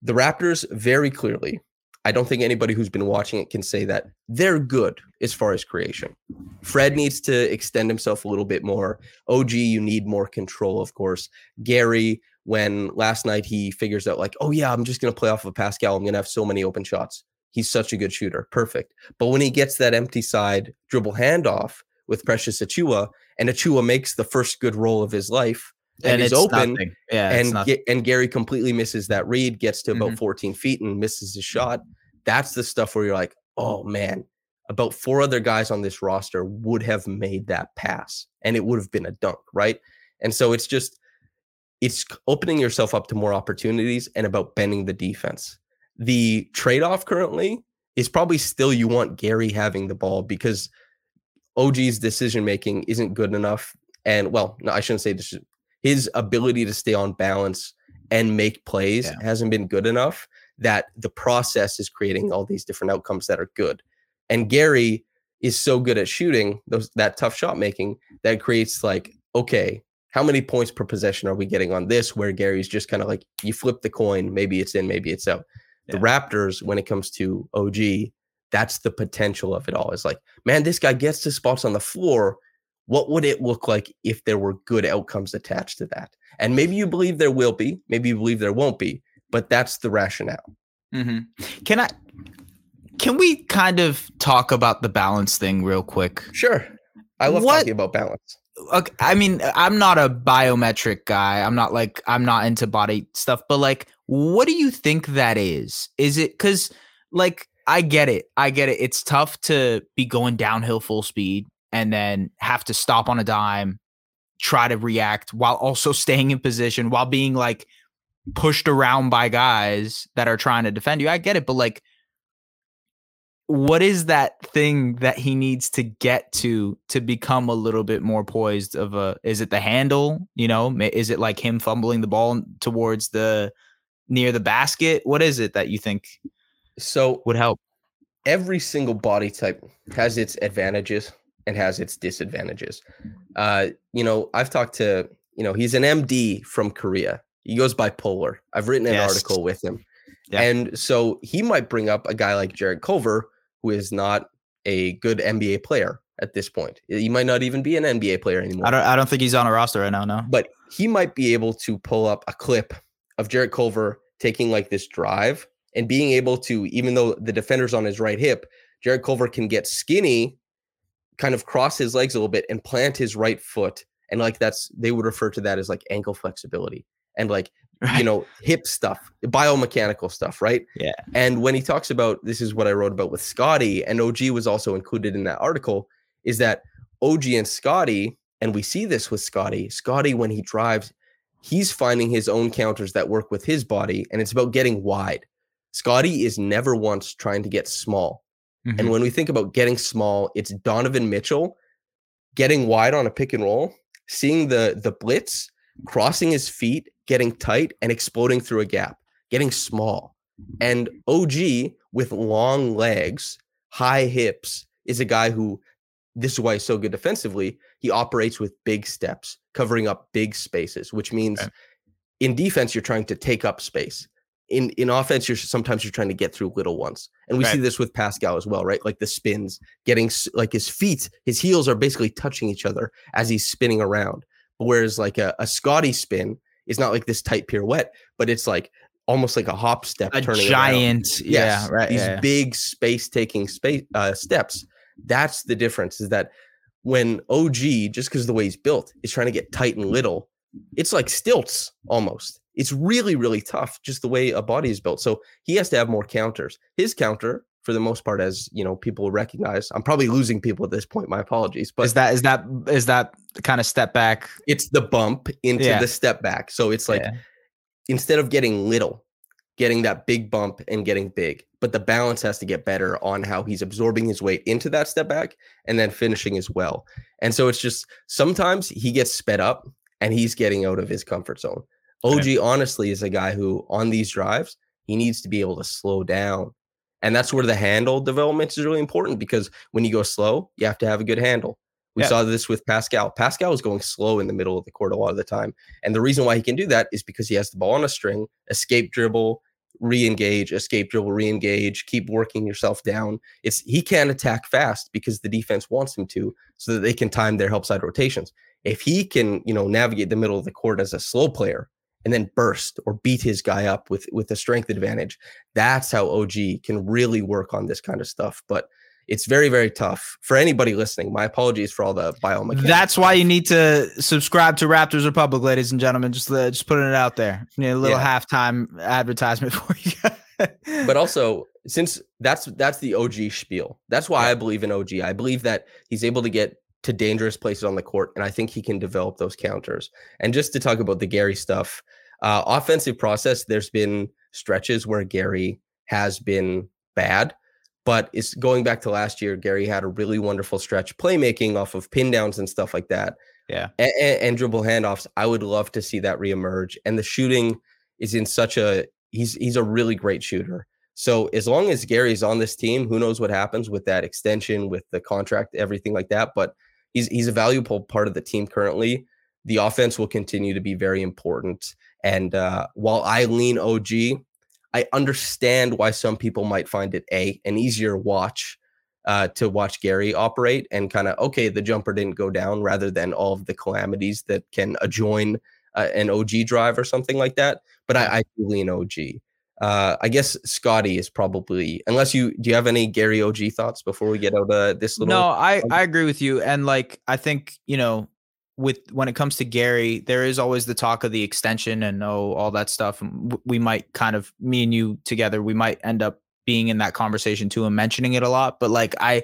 The Raptors, very clearly, I don't think anybody who's been watching it can say that they're good as far as creation. Fred needs to extend himself a little bit more. OG, you need more control, of course. Gary, when last night he figures out, like, oh, yeah, I'm just going to play off of Pascal. I'm going to have so many open shots. He's such a good shooter. Perfect. But when he gets that empty side dribble handoff with Precious Achiuwa, and Achiuwa makes the first good roll of his life and, is it's open, nothing. Yeah. it's and. Ga- and Gary completely misses that read, gets to about Mhm. 14 feet and misses his shot. That's the stuff where you're like, oh man, about four other guys on this roster would have made that pass, and it would have been a dunk, right? And so it's just it's opening yourself up to more opportunities and about bending the defense. The trade-off currently is probably still you want Gary having the ball because OG's decision making isn't good enough. And well, no, I shouldn't say this. His ability to stay on balance and make plays Yeah. hasn't been good enough that the process is creating all these different outcomes that are good. And Gary is so good at shooting those that tough shot making that creates like, okay, how many points per possession are we getting on this? Where Gary's just kind of like you flip the coin, maybe it's in, maybe it's out. The Raptors, when it comes to OG, that's the potential of it all. Is like, man, this guy gets to spots on the floor. What would it look like if there were good outcomes attached to that? And maybe you believe there will be, maybe you believe there won't be, but that's the rationale. hmm Can I? Can we kind of talk about the balance thing real quick? Sure. I love What- talking about balance. Okay, I mean, I'm not a biometric guy. I'm not like I'm not into body stuff, but like, what do you think that is? Is it because like I get it, I get it. It's tough to be going downhill full speed and then have to stop on a dime, try to react while also (laughs) staying in position while being like pushed around by guys that are trying to defend you. I get it, but like what is that thing that he needs to get to to become a little bit more poised of a is it the handle you know is it like him fumbling the ball towards the near the basket what is it that you think So would help every single body type has its advantages and has its disadvantages. Uh, you know, I've talked to, you know, he's an MD from Korea. He goes by Polar. I've written an Yes. article with him. Yeah. And so he might bring up a guy like Jarrett Culver, who is not a good NBA player at this point. He might not even be an NBA player anymore i don't i don't think he's on a roster right now no but he might be able to pull up a clip of Jarrett Culver taking like this drive and being able to, even though the defender's on his right hip, Jarrett Culver can get skinny, kind of cross his legs a little bit and plant his right foot. And like that's, they would refer to that as like ankle flexibility and like, (laughs) you know, hip stuff, biomechanical stuff, right? Yeah. And when he talks about this is what I wrote about with Scottie, and OG was also included in that article, is that OG and Scottie, and we see this with Scottie, Scottie, when he drives, he's finding his own counters that work with his body, and it's about getting wide. Scottie is never once trying to get small. And Mhm. when we think about getting small, it's Donovan Mitchell getting wide on a pick and roll, seeing the the blitz, crossing his feet, getting tight, and exploding through a gap, getting small. And OG with long legs, high hips, is a guy who this is why he's so good defensively. He operates with big steps, covering up big spaces, which means Okay. in defense you're trying to take up space. In in offense, you're sometimes you're trying to get through little ones, and we see this with Pascal as well, right? Like the spins, getting like his feet, his heels are basically touching each other as he's spinning around. Whereas like a, a Scottie spin is not like this tight pirouette, but it's like almost like a hop step, A giant, yeah, right. These yeah. big space taking space uh, steps. That's the difference. Is that when OG, just because the way he's built, is trying to get tight and little, it's like stilts almost. It's really, really tough, just the way a body is built. So he has to have more counters. His counter, for the most part, as you know, people recognize. I'm probably losing people at this point. My apologies, but is that is that is that kind of step back? it's the bump into Yeah. the step back. So it's like Yeah. instead of getting little, getting that big bump and getting big, but the balance has to get better on how he's absorbing his weight into that step back and then finishing as well. And so it's just sometimes he gets sped up and he's getting out of his comfort zone. OG honestly is a guy who on these drives, he needs to be able to slow down. And that's where the handle development is really important because when you go slow, you have to have a good handle. We Yeah. saw this with Pascal. Pascal was going slow in the middle of the court a lot of the time. And the reason why he can do that is because he has the ball on a string, escape dribble, re-engage, escape dribble, re-engage, keep working yourself down. It's he can't attack fast because the defense wants him to, so that they can time their help side rotations. If he can, you know, navigate the middle of the court as a slow player and then burst or beat his guy up with with a strength advantage, that's how OG can really work on this kind of stuff. But it's very, very tough for anybody listening. My apologies for all the biomechanics. That's why you need to subscribe to Raptors Republic, ladies and gentlemen. Just uh, just putting it out there. You know, a little Yeah. halftime advertisement (laughs) for you. but also since that's that's the OG spiel. That's why I believe in OG. I believe that he's able to get to dangerous places on the court, and I think he can develop those counters. And just to talk about the Gary stuff, uh, offensive process. There's been stretches where Gary has been bad, but it's going back to last year. Gary had a really wonderful stretch playmaking off of pin downs and stuff like that. Yeah. and, and dribble handoffs. I would love to see that reemerge. And the shooting is in such a he's he's a really great shooter. So as long as Gary's on this team, who knows what happens with that extension, with the contract, everything like that. But he's he's a valuable part of the team currently. The offense will continue to be very important. And uh, while I lean OG, I understand why some people might find it a an easier watch uh, to watch Gary operate and kind of okay, the jumper didn't go down, rather than all of the calamities that can adjoin uh, an OG drive or something like that. But I, I do lean OG. Uh, I guess Scottie is probably unless you do you have any Gary OG thoughts before we get out of this little No, I I agree with you, and like I think you know, with when it comes to Gary, there is always the talk of the extension and oh all that stuff. We might kind of me and you together, we might end up being in that conversation too and mentioning it a lot. But like I,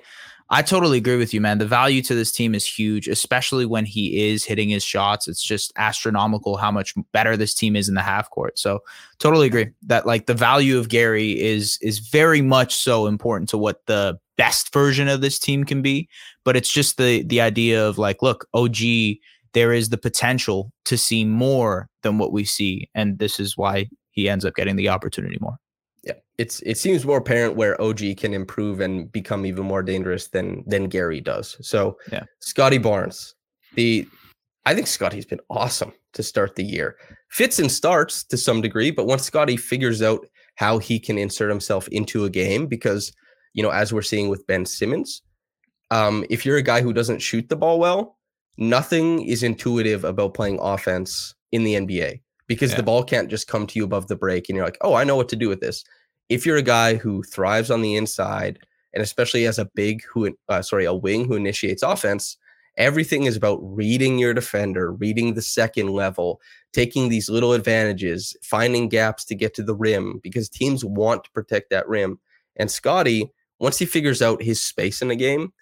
I totally agree with you, man. The value to this team is huge, especially when he is hitting his shots. It's just astronomical how much better this team is in the half court. So totally agree that like the value of Gary is is very much so important to what the best version of this team can be. But it's just the the idea of like, look, OG, there is the potential to see more than what we see, and this is why he ends up getting the opportunity more. Yeah, it's it seems more apparent where OG can improve and become even more dangerous than than Gary does. So Yeah. Scottie Barnes, the I think Scottie's been awesome to start the year. Fits and starts to some degree, but once Scottie figures out how he can insert himself into a game, because you know, as we're seeing with Ben Simmons, um, if you're a guy who doesn't shoot the ball well, nothing is intuitive about playing offense in the NBA because Yeah. the ball can't just come to you above the break and you're like, oh, I know what to do with this. If you're a guy who thrives on the inside, and especially as a big who, uh, sorry, a wing who initiates offense, everything is about reading your defender, reading the second level, taking these little advantages, finding gaps to get to the rim because teams want to protect that rim. And Scottie, once he figures out his space in a game,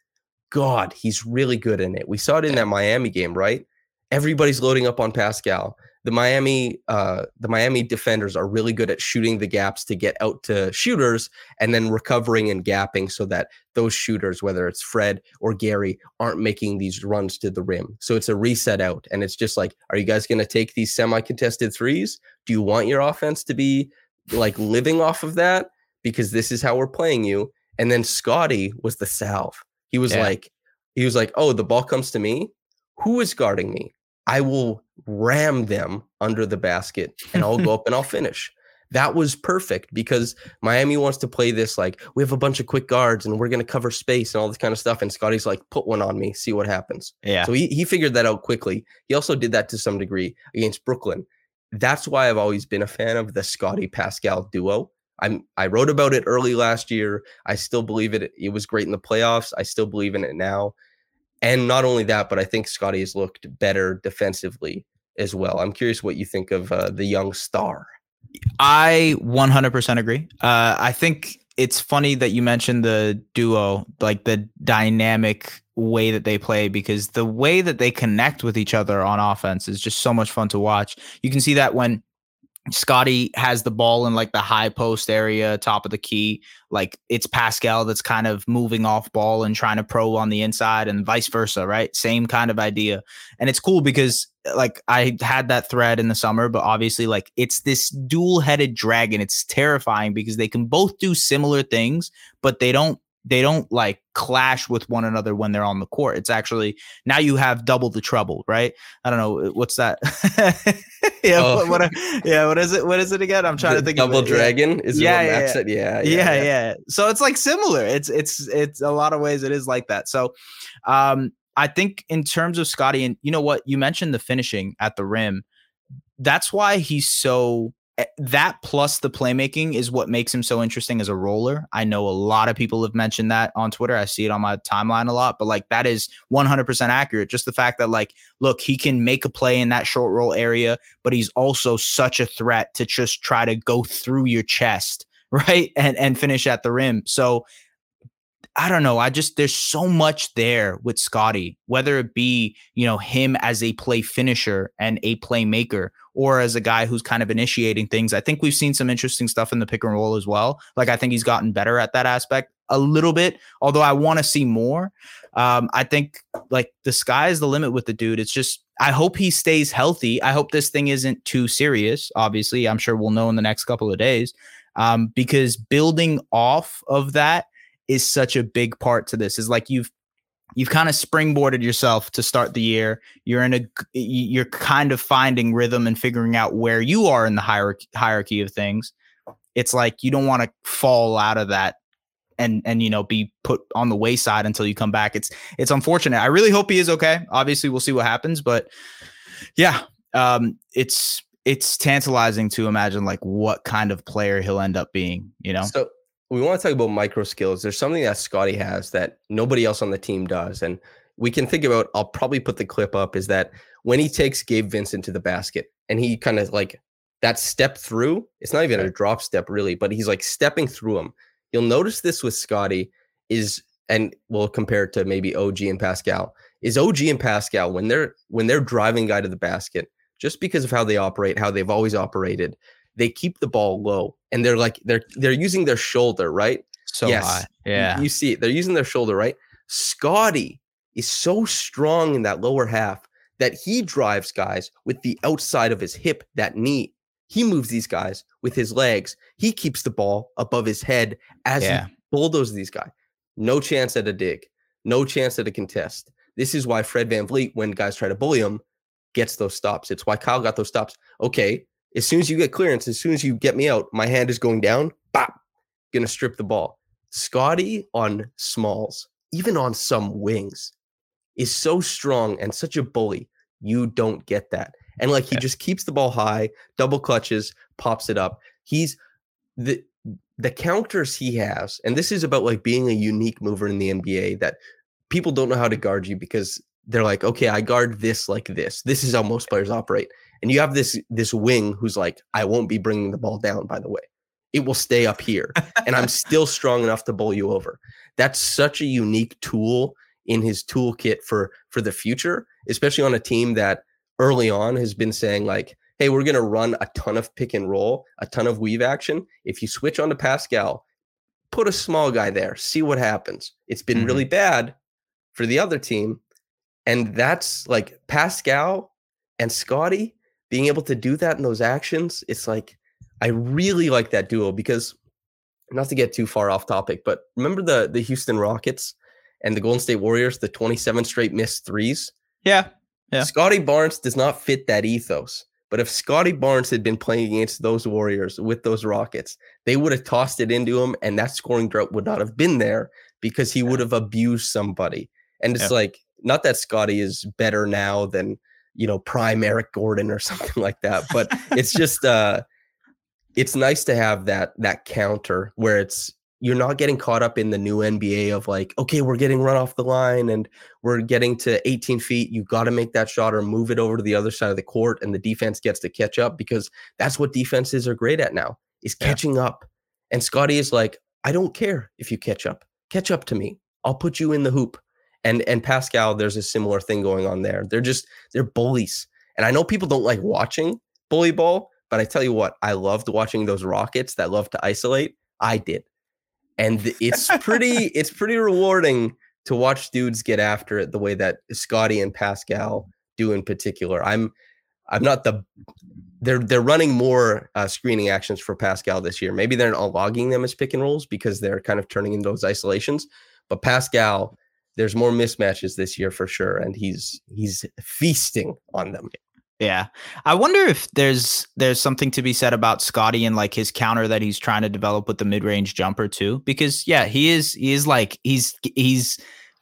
God, he's really good in it. We saw it in that Miami game, right? Everybody's loading up on Pascal. the Miami uh, the Miami defenders are really good at shooting the gaps to get out to shooters and then recovering and gapping so that those shooters, whether it's Fred or Gary, aren't making these runs to the rim. So it's a reset out, and it's just like, are you guys going to take these semi-contested threes? Do you want your offense to be like living off of that? Because this is how we're playing you. And then Scottie was the salve. He was Yeah. like, he was like, oh, the ball comes to me. Who is guarding me? I will ram them under the basket and I'll go (laughs) up and I'll finish. That was perfect because Miami wants to play this like we have a bunch of quick guards and we're going to cover space and all this kind of stuff. And Scottie's like, put one on me, see what happens. Yeah. So he, he figured that out quickly. He also did that to some degree against Brooklyn. That's why I've always been a fan of the Scottie Pascal duo. I'm I wrote about it early last year. I still believe it. It was great in the playoffs. I still believe in it now. And not only that, but I think Scottie has looked better defensively as well. I'm curious what you think of uh, the young star. I 100% agree. Uh, I think it's funny that you mentioned the duo, like the dynamic way that they play, because the way that they connect with each other on offense is just so much fun to watch. You can see that when Scottie has the ball in like the high post area, top of the key. Like it's Pascal that's kind of moving off ball and trying to pro on the inside, and vice versa, right? Same kind of idea. And it's cool because uh, like I had that thread in the summer, but obviously, like it's this dual headed dragon. It's terrifying because they can both do similar things, but they don't they don't like clash with one another when they're on the court. It's actually now you have double the trouble, right? I don't know what's that. (laughs) yeah, Oh. what, what, yeah, what is it? What is it again? I'm trying The to think. Double of it. Yeah. Dragon is it Yeah, yeah, yeah. said? Yeah, Yeah, yeah, So it's like similar. It's it's it's a lot of ways it is like that. So um I think in terms of Scottie and you know what you mentioned the finishing at the rim. That's why he's so Eh, that plus the playmaking is what makes him so interesting as a roller. I know a lot of people have mentioned that on Twitter. I see it on my timeline a lot, but like that is 100% accurate. Just the fact that like look, he can make a play in that short roll area, but he's also such a threat to just try to go through your chest (laughs) right and and finish at the rim so i don't know i just there's so much there with scottie whether it be you know him as a play finisher and a playmaker or as a guy who's kind of initiating things i think we've seen some interesting stuff in the pick and roll as well like i think he's gotten better at that aspect a little bit although i want to see more um, i think like the sky is the limit with the dude it's just I hope he stays healthy. I hope this thing isn't too serious. Obviously, I'm sure we'll know in the next couple of days um, because building off of that is such a big part to this. Is like you've you've kind of springboarded yourself to start the year. You're in a you're kind of finding rhythm and figuring out where you are in the hierarchy hierarchy of things. It's like you don't want to fall out of that and and you know be put on the wayside until you come back. It's it's unfortunate. I really hope he is okay. Obviously, we'll see what happens, but yeah, um, it's it's tantalizing to imagine like what kind of player he'll end up being. You know, So we want to talk about micro skills. There's something that Scottie has that nobody else on the team does. And we can think about, I'll probably put the clip up, is that when he takes Gabe Vincent to the basket and he kind of like that step through, it's not even a drop step really, but he's like stepping through him. You'll notice this with Scottie is, and we'll compare it to maybe OG and Pascal, is OG and Pascal when they're when they're driving guy to the basket, just because of how they operate, how they've always operated, they keep the ball low and they're like they're they're using their shoulder, right? so yes. high. You- Yeah, You, see it. They're using their shoulder, right? Scottie is so strong in that lower half that he drives guys with the outside of his hip, that knee. He moves these guys with his legs. He keeps the ball above his head as yeah, he bulldozes these guys. No chance at a dig. No chance at a contest. This is why Fred VanVleet, when guys try to bully him, gets those stops. It's why Kyle got those stops. Okay, as soon as you get clearance, as soon as you get me out, my hand is going down. Bop, gonna strip the ball. Scottie on smalls, even on some wings, is so strong and such a bully. You don't get that. And like he just keeps the ball high, double clutches, pops it up. He's the the counters he has, and this is about like being a unique mover in the NBA that people don't know how to guard you because they're like, okay, I guard this like this. This is how most players operate. And you have this this wing who's like, I won't be bringing the ball down. By the way, it will stay up here, and I'm (laughs) still strong enough to bowl you over. That's such a unique tool in his toolkit for for the future, especially on a team that early on has been saying like, hey, we're going to run a ton of pick and roll, a ton of weave action. If you switch on to Pascal, put a small guy there, see what happens. It's been Mhm. really bad for the other team. And that's like Pascal and Scottie being able to do that in those actions. It's like, I really like that duo because not to get too far off topic, but remember the the Houston Rockets and the Golden State Warriors, the 27 straight missed threes? Yeah. Yeah. Scottie Barnes does not fit that ethos. But if Scottie Barnes had been playing against those Warriors with those Rockets, they would have tossed it into him, and that scoring drought would not have been there because he would have abused somebody. And it's Yeah. like, not that Scottie is better now than you know prime Eric Gordon or (laughs) something like that, but it's (laughs) just uh it's nice to have that that counter where it's you're not getting caught up in the new NBA of like, okay, we're getting run off the line and we're getting to 18 feet. You got to make that shot or move it over to the other side of the court, and the defense gets to catch up because that's what defenses are great at now is Yeah. catching up. And Scottie is like, I don't care if you catch up. Catch up to me. I'll put you in the hoop. And and Pascal, there's a similar thing going on there. They're just they're bullies. And I know people don't like watching bully ball, but I tell you what, I loved watching those Rockets that love to isolate. I did. And it's pretty (laughs) it's pretty rewarding to watch dudes get after it the way that Scottie and Pascal do in particular. I'm I'm not the they're they're running more uh, screening actions for Pascal this year. Maybe they're not logging them as pick and rolls because they're kind of turning into those isolations. But Pascal, there's more mismatches this year for sure, and he's he's feasting on them. Yeah. I wonder if there's there's something to be said about Scottie and like his counter that he's trying to develop with the mid-range jumper too because yeah, he is he is like he's he's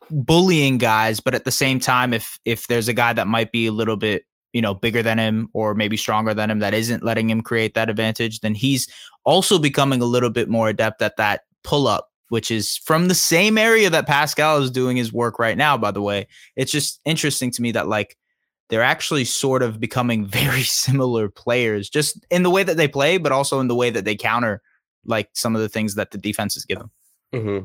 bullying guys but at the same time if if there's a guy that might be a little bit, you know, bigger than him or maybe stronger than him that isn't letting him create that advantage, then he's also becoming a little bit more adept at that pull up which is from the same area that Pascal is doing his work right now by the way. It's just interesting to me that like they're actually sort of becoming (laughs) very similar players just in the way that they play but also in the way that they counter like some of the things that the defenses give them hmm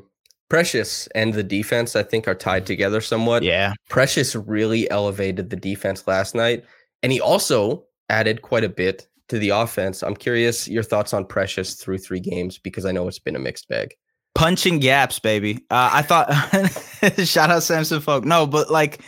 Precious and the defense, I think, are tied together somewhat. yeah Precious really elevated the defense last night, and he also added quite a bit to the offense. I'm curious your thoughts on Precious through three games because I know it's been a mixed bag. Punching gaps baby. Uh, i thought (laughs) shout out samson folk. No but like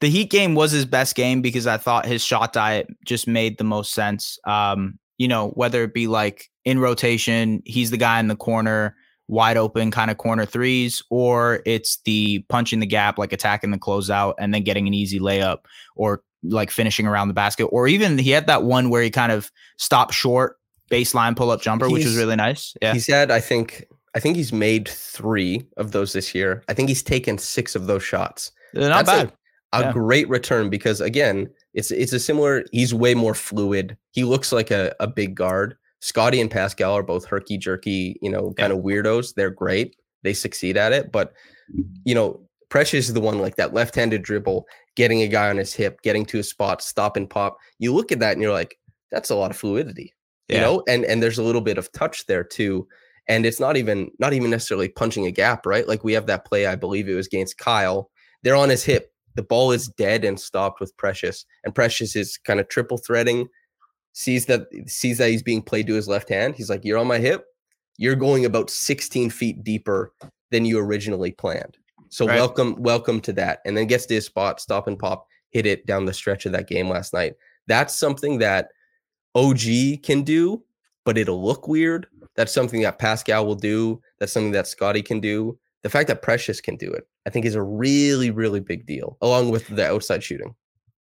the heat game was his best game because i thought his shot diet just made the most sense. Um you know whether it be like in rotation he's the guy in the corner wide open kind of corner threes or it's the punching the gap like attacking the closeout and then getting an easy layup or like finishing around the basket. Or even he had that one where he kind of stopped short baseline pull up jumper which was really nice. Yeah. He's had, I think, I think he's made three of those this year. I think he's taken six of those shots. They're not That's bad A, a Yeah. great return because again, it's it's a similar. He's way more fluid. He looks like a, a big guard. Scottie and Pascal are both herky jerky, you know, kind of weirdos. They're great. They succeed at it, but you know, Precious is the one like that left-handed dribble, getting a guy on his hip, getting to a spot, stop and pop. You look at that and you're like, that's a lot of fluidity you know and and there's a little bit of touch there too and it's not even not even necessarily punching a gap right? Like we have that play i believe it was against kyle. They're on his hip. The ball is dead and stopped with precious. And precious is kind of triple threading sees that sees that he's being played to his left hand. He's like you're on my hip. You're going about 16 feet deeper than you originally planned. So Right. welcome welcome to that. And then gets to his spot stop and pop hit it down the stretch of that game last night. That's something that og can do but it'll look weird. That's something that pascal will do. That's something that scottie can do. The fact that precious can do it i think is a really really big deal along with the outside shooting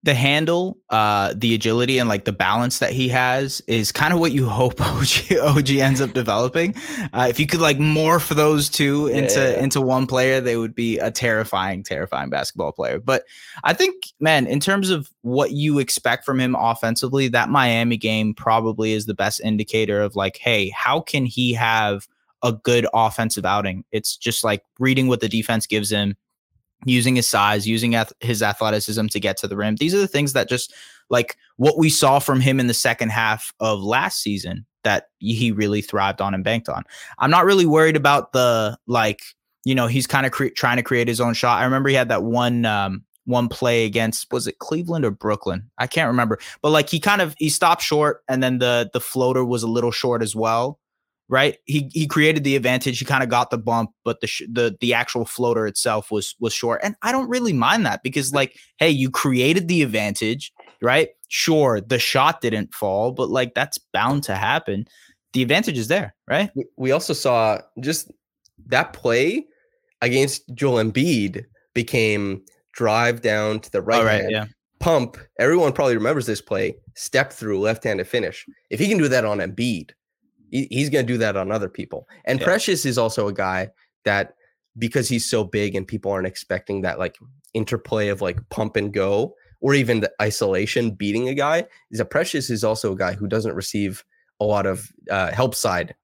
the handle, uh, the agility, and like the balance that he has is kind of what you hope (laughs) OG, OG ends up developing. Uh, if you could like morph those two into Yeah. into one player, they would be a terrifying, terrifying basketball player. But I think, man, in terms of what you expect from him offensively, that Miami game probably is the best indicator of like, hey, how can he have a good offensive outing? It's just like reading what the defense gives him using his size, using ath- his athleticism to get to the rim. These are the things that just like what we saw from him in the second half of last season that he really thrived on and banked on. I'm not really worried about the like, you know, he's kind of cre- trying to create his own shot. I remember he had that one um one play against was it Cleveland or Brooklyn? I can't remember. But like he kind of he stopped short and then the the floater was a little short as well. Right? He he created the advantage. He kind of got the bump, but the sh- the the actual floater itself was was short. And I don't really mind that because like hey, you created the advantage, right? Sure, the shot didn't fall, but like that's bound to happen. The advantage is there, right? We- also saw just that play against Joel Embiid became drive down to the right, right, hand, yeah. pump. Everyone probably remembers this play. Step through left-handed finish. If he can do that on Embiid, he- he's going to do that on other people. And Yeah. Precious is also a guy that because he's so big and people aren't expecting that like interplay of like pump and go or even the isolation beating a guy is that Precious is also a guy who doesn't receive a lot of uh, help side.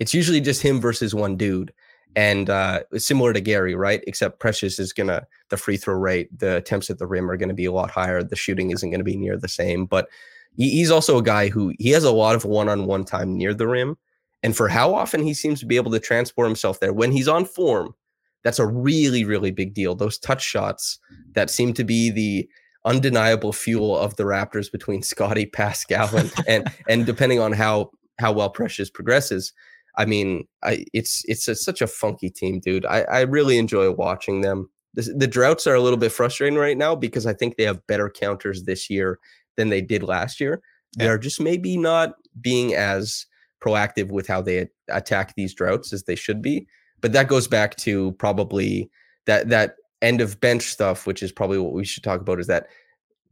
It's usually just him versus one dude. And uh, it's similar to Gary, right? Except Precious is gonna the free throw rate, the attempts at the rim are gonna be a lot higher. The shooting isn't gonna be near the same. But he's also a guy who he has a lot of one-on-one time near the rim. And for how often he seems to be able to transport himself there when he's on form, that's a really, really big deal. Those touch shots that seem to be the undeniable fuel of the Raptors between (laughs) Scottie, Pascal, and and, and depending on how how well Precious progresses. I mean, I it's it's a, such a funky team, dude. I, I really enjoy watching them. The, the droughts are a little bit frustrating right now because I think they have better counters this year than they did last year. Yeah. They're just maybe not being as proactive with how they attack these droughts as they should be. But that goes back to probably that that end of bench stuff, which is probably what we should talk about. Is that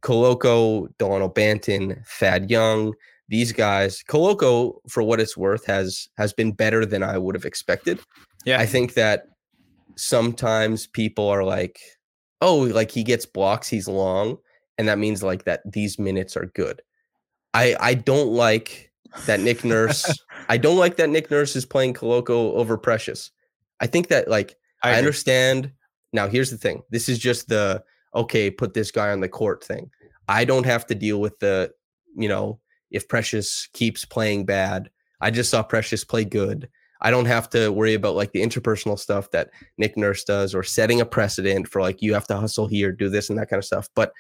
Koloko, Delano Banton, Thad Young, these guys. Koloko, for what it's worth, has has been better than I would have expected. Yeah. I think that sometimes people are like, oh, like he gets blocks, he's long, and that means like that these minutes are good. I I don't like that Nick Nurse. (laughs) I don't like that Nick Nurse is playing Koloko over Precious. I think that like I, agree. understand. Now here's the thing. This is just the okay, put this guy on the court thing. I don't have to deal with the, you know, if Precious keeps playing bad. I just saw Precious play good. I don't have to worry about like the interpersonal stuff that Nick Nurse does or setting a precedent for like you have to hustle here, do this and that kind of stuff. But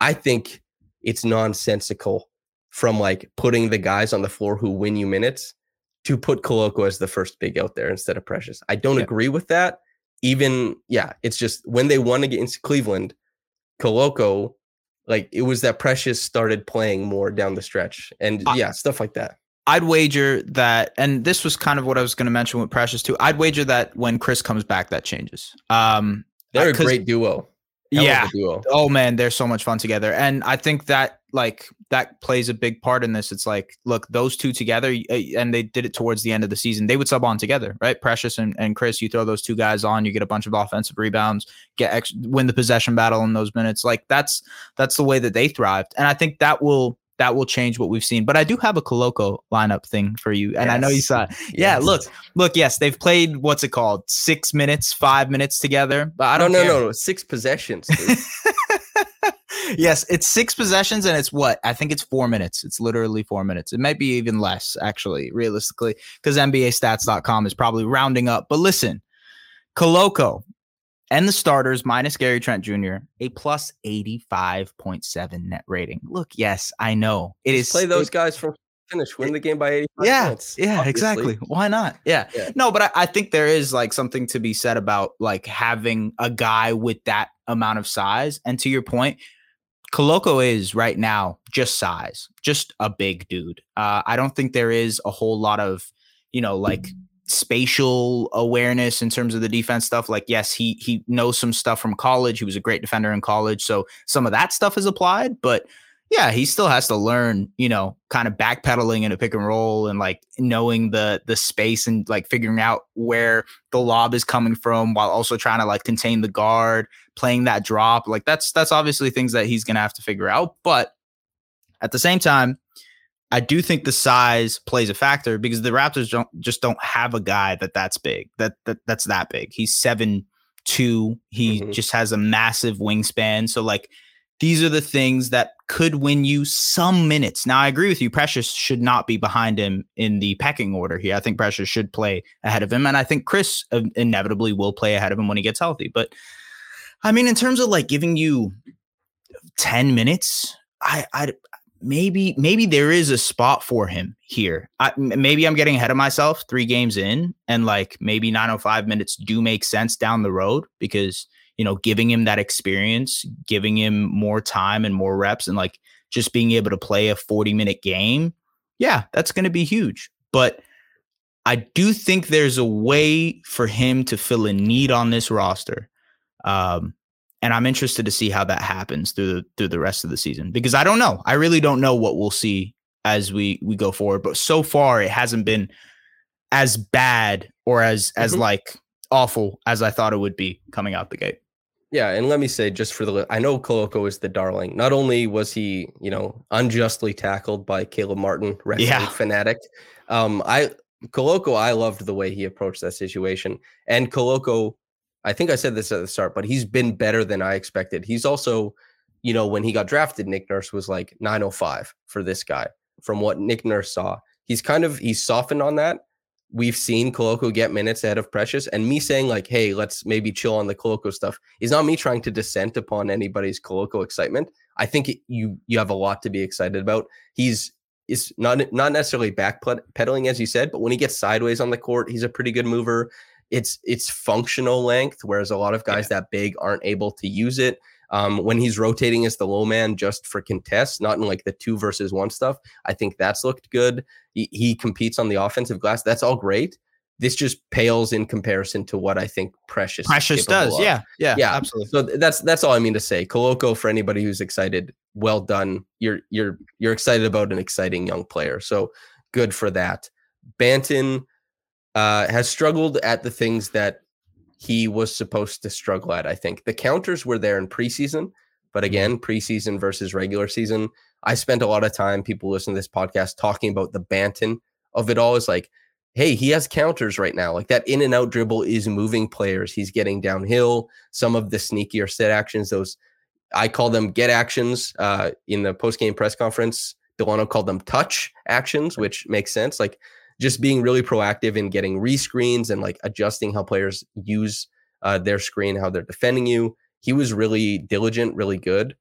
I think it's nonsensical from like putting the guys on the floor who win you minutes to put Koloko as the first big out there instead of Precious. I don't Yeah. agree with that. Even yeah, it's just when they won against Cleveland, Koloko, like it was that Precious started playing more down the stretch, and I- yeah, stuff like that. I'd wager that, and this was kind of what I was going to mention with Precious too. I'd wager that when Chris comes back, that changes. Um, They're a great duo. Hell yeah. Oh man, they're so much fun together, and I think that like that plays a big part in this. It's like, look, those two together, uh, and they did it towards the end of the season. They would sub on together, right? Precious and, and Chris. You throw those two guys on, you get a bunch of offensive rebounds, get ex- win the possession battle in those minutes. Like that's that's the way that they thrived, and I think that will that will change what we've seen. But I do have a Koloko lineup thing for you, and I know you saw. It. Yeah, Yes. look, look, yes, they've played what's it called, six minutes, five minutes together. But I don't no, care. no, no, six possessions. (laughs) yes, it's six possessions and it's what? I think it's four minutes. It's literally four minutes. It might be even less, actually, realistically, because NBAstats.com is probably rounding up. But listen, Koloko and the starters minus Gary Trent Jr., a plus 85.7 net rating. Look, yes, I know. It is Just play those it- guys from finish, win the game by 85 yeah, points. yeah, obviously. exactly. Why not? Yeah. Yeah. No, but I, I think there is like something to be said about like having a guy with that amount of size. And to your point, Koloko is right now just size, just a big dude. Uh, I don't think there is a whole lot of, you know, like spatial awareness in terms of the defense stuff. Like, yes, he he knows some stuff from college. He was a great defender in college, so some of that stuff is applied. But yeah, he still has to learn, you know, kind of backpedaling in a pick and roll and like knowing the the space and like figuring out where the lob is coming from while also trying to like contain the guard, playing that drop. Like that's that's obviously things that he's gonna have to figure out. But at the same time, I do think the size plays a factor because the Raptors don't just don't have a guy that that's big that, that that's that big. He's seven two. He Mhm. just has a massive wingspan. So like these are the things that could win you some minutes. Now I agree with you. Precious should not be behind him in the pecking order here. I think Precious should play ahead of him, and I think Chris inevitably will play ahead of him when he gets healthy. But I mean, in terms of like giving you 10 minutes, I, I, maybe, maybe there is a spot for him here. I, maybe I'm getting ahead of myself three games in and like maybe 905 minutes do make sense down the road because, you know, giving him that experience, giving him more time and more reps and like just being able to play a 40 minute game. Yeah, that's going to be huge. But I do think there's a way for him to fill a need on this roster. Um, and I'm interested to see how that happens through the through the rest of the season because I don't know. I really don't know what we'll see as we we go forward. But so far, it hasn't been as bad or as as Mhm. like awful as I thought it would be coming out the gate. Yeah, and let me say just for the I know Koloko is the darling. Not only was he, you know, unjustly tackled by Caleb Martin, wrestling Yeah. fanatic. Um, I Koloko, I loved the way he approached that situation. And Koloko, I think I said this at the start, but he's been better than I expected. He's also, you know, when he got drafted, Nick Nurse was like 905 for this guy. From what Nick Nurse saw, he's kind of he's softened on that. We've seen Koloko get minutes ahead of Precious, and me saying like, "Hey, let's maybe chill on the Koloko stuff," is not me trying to dissent upon anybody's Koloko excitement. I think it, you you have a lot to be excited about. He's is not not necessarily backpedaling as you said, but when he gets sideways on the court, he's a pretty good mover. It's it's functional length, whereas a lot of guys that big aren't able to use it. Um, when he's rotating as the low man just for contests, not in like the two versus one stuff, I think that's looked good. He, he competes on the offensive glass. That's all great. This just pales in comparison to what I think Precious Precious does, of. yeah, yeah, Yeah. absolutely. So that's that's all I mean to say. Koloko, for anybody who's excited, well done. You're you're you're excited about an exciting young player. So good for that. Banton uh, has struggled at the things that he was supposed to struggle at. I think the counters were there in preseason, but again, preseason versus regular season. I spent a lot of time. People listen to this podcast talking about the Banton of it all. Is like, hey, he has counters right now. Like that in and out dribble is moving players. He's getting downhill. Some of the sneakier set actions, those I call them get actions. Uh, in the post game press conference, Delano called them touch actions, which makes sense. Like just being really proactive in getting rescreens and like adjusting how players use uh, their screen, how they're defending you. He was really diligent, really good.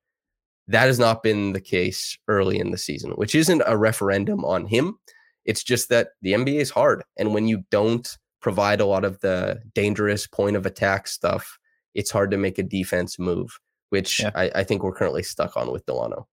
That has not been the case early in the season, which isn't a referendum on him. It's just that the NBA is hard. And when you don't provide a lot of the dangerous point of attack stuff, it's hard to make a defense move, which Yeah. I, I think we're currently stuck on with Delano.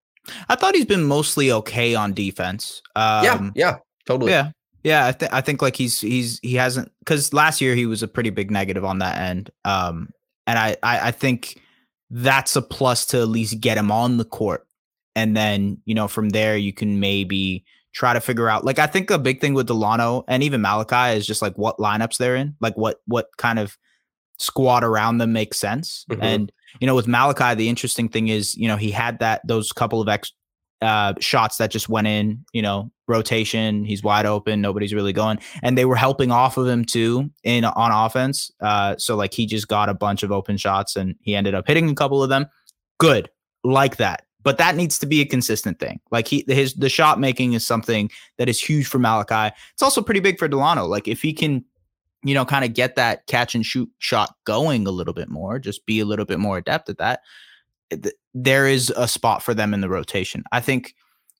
I thought he's been mostly okay on defense. Um, yeah, yeah, totally. Yeah. Yeah, I think I think like he's he's he hasn't because last year he was a pretty big negative on that end. Um, and I, I I think that's a plus to at least get him on the court, and then you know from there you can maybe try to figure out. Like I think a big thing with Delano and even Malachi is just like what lineups they're in, like what what kind of squad around them makes sense. Mhm. And you know with Malachi, the interesting thing is you know he had that those couple of ex uh shots that just went in, you know, rotation, he's wide open, nobody's really going. And they were helping off of him too in on offense. Uh so like he just got a bunch of open shots and he ended up hitting a couple of them. Good. Like that. But that needs to be a consistent thing. Like he his the shot making is something that is huge for Malachi. It's also pretty big for Delano. Like if he can you know, kind of get that catch and shoot shot going a little bit more, just be a little bit more adept at that th- there is a spot for them in the rotation. I think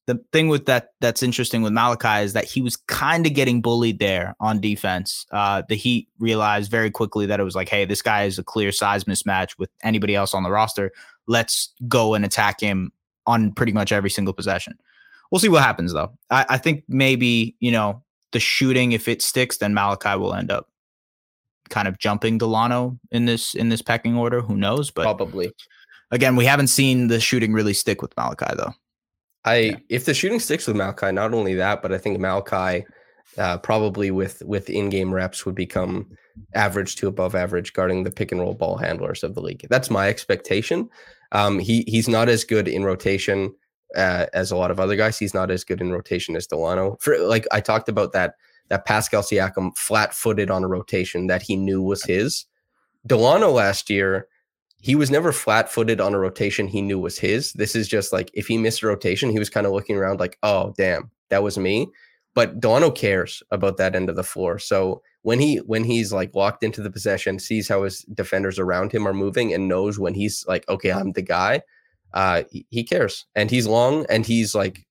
the thing with that that's interesting with Malachi is that he was kind of getting bullied there on defense. Uh, the Heat realized very quickly that it was like, hey, this guy is a clear size mismatch with anybody else on the roster. Let's go and attack him on pretty much every single possession. We'll see what happens though. I, I think maybe you know the shooting, if it sticks, then Malachi will end up kind of jumping Delano in this in this pecking order. Who knows? But Probably. Again, we haven't seen the shooting really stick with Malachi though. I Yeah. if the shooting sticks with Malachi, not only that, but I think Malachi uh, probably with with in-game reps would become average to above average guarding the pick and roll ball handlers of the league. That's my expectation. Um, he he's not as good in rotation uh, as a lot of other guys. He's not as good in rotation as Delano. For like I talked about that that Pascal Siakam flat-footed on a rotation that he knew was his. Delano last year he was never flat footed on a rotation he knew was his. This is just like if he missed a rotation, he was kind of looking around like, oh, damn, that was me. But Delano cares about that end of the floor. So when he when he's like locked into the possession, sees how his defenders around him are moving, and knows when he's like, okay, I'm the guy. Uh, he, he cares, and he's long, and he's like,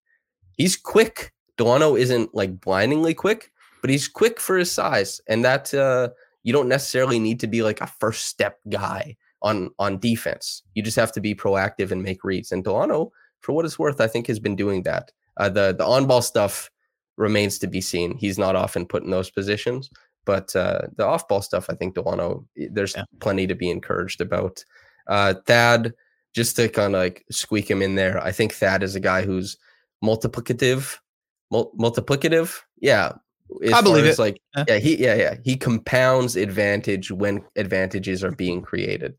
he's quick. Delano isn't like blindingly quick, but he's quick for his size, and that uh, you don't necessarily need to be like a first step guy on on defense. You just have to be proactive and make reads. And Delano, for what it's worth, I think has been doing that. Uh, the the on ball stuff remains to be seen. He's not often put in those positions, but uh, the off ball stuff, I think Delano, there's yeah. plenty to be encouraged about. Uh, Thad, just to kind of like squeak him in there, I think Thad is a guy who's multiplicative, mul- multiplicative. Yeah, I believe it. Like, yeah. yeah, he, yeah, yeah, he compounds advantage when advantages are being created.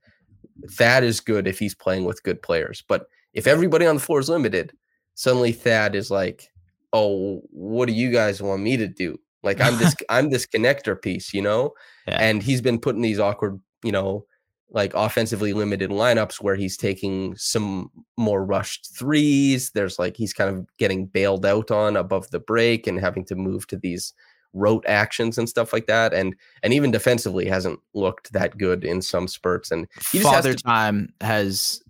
Thad is good if he's playing with good players, but if everybody on the floor is limited, suddenly Thad is like, "Oh, what do you guys want me to do?" Like I'm this (laughs) I'm this connector piece, you know? Yeah. And he's been put in these awkward, you know, like offensively limited lineups where he's taking some more rushed threes. There's like he's kind of getting bailed out on above the break and having to move to these rote actions and stuff like that. And and even defensively hasn't looked that good in some spurts. And he father has to- time has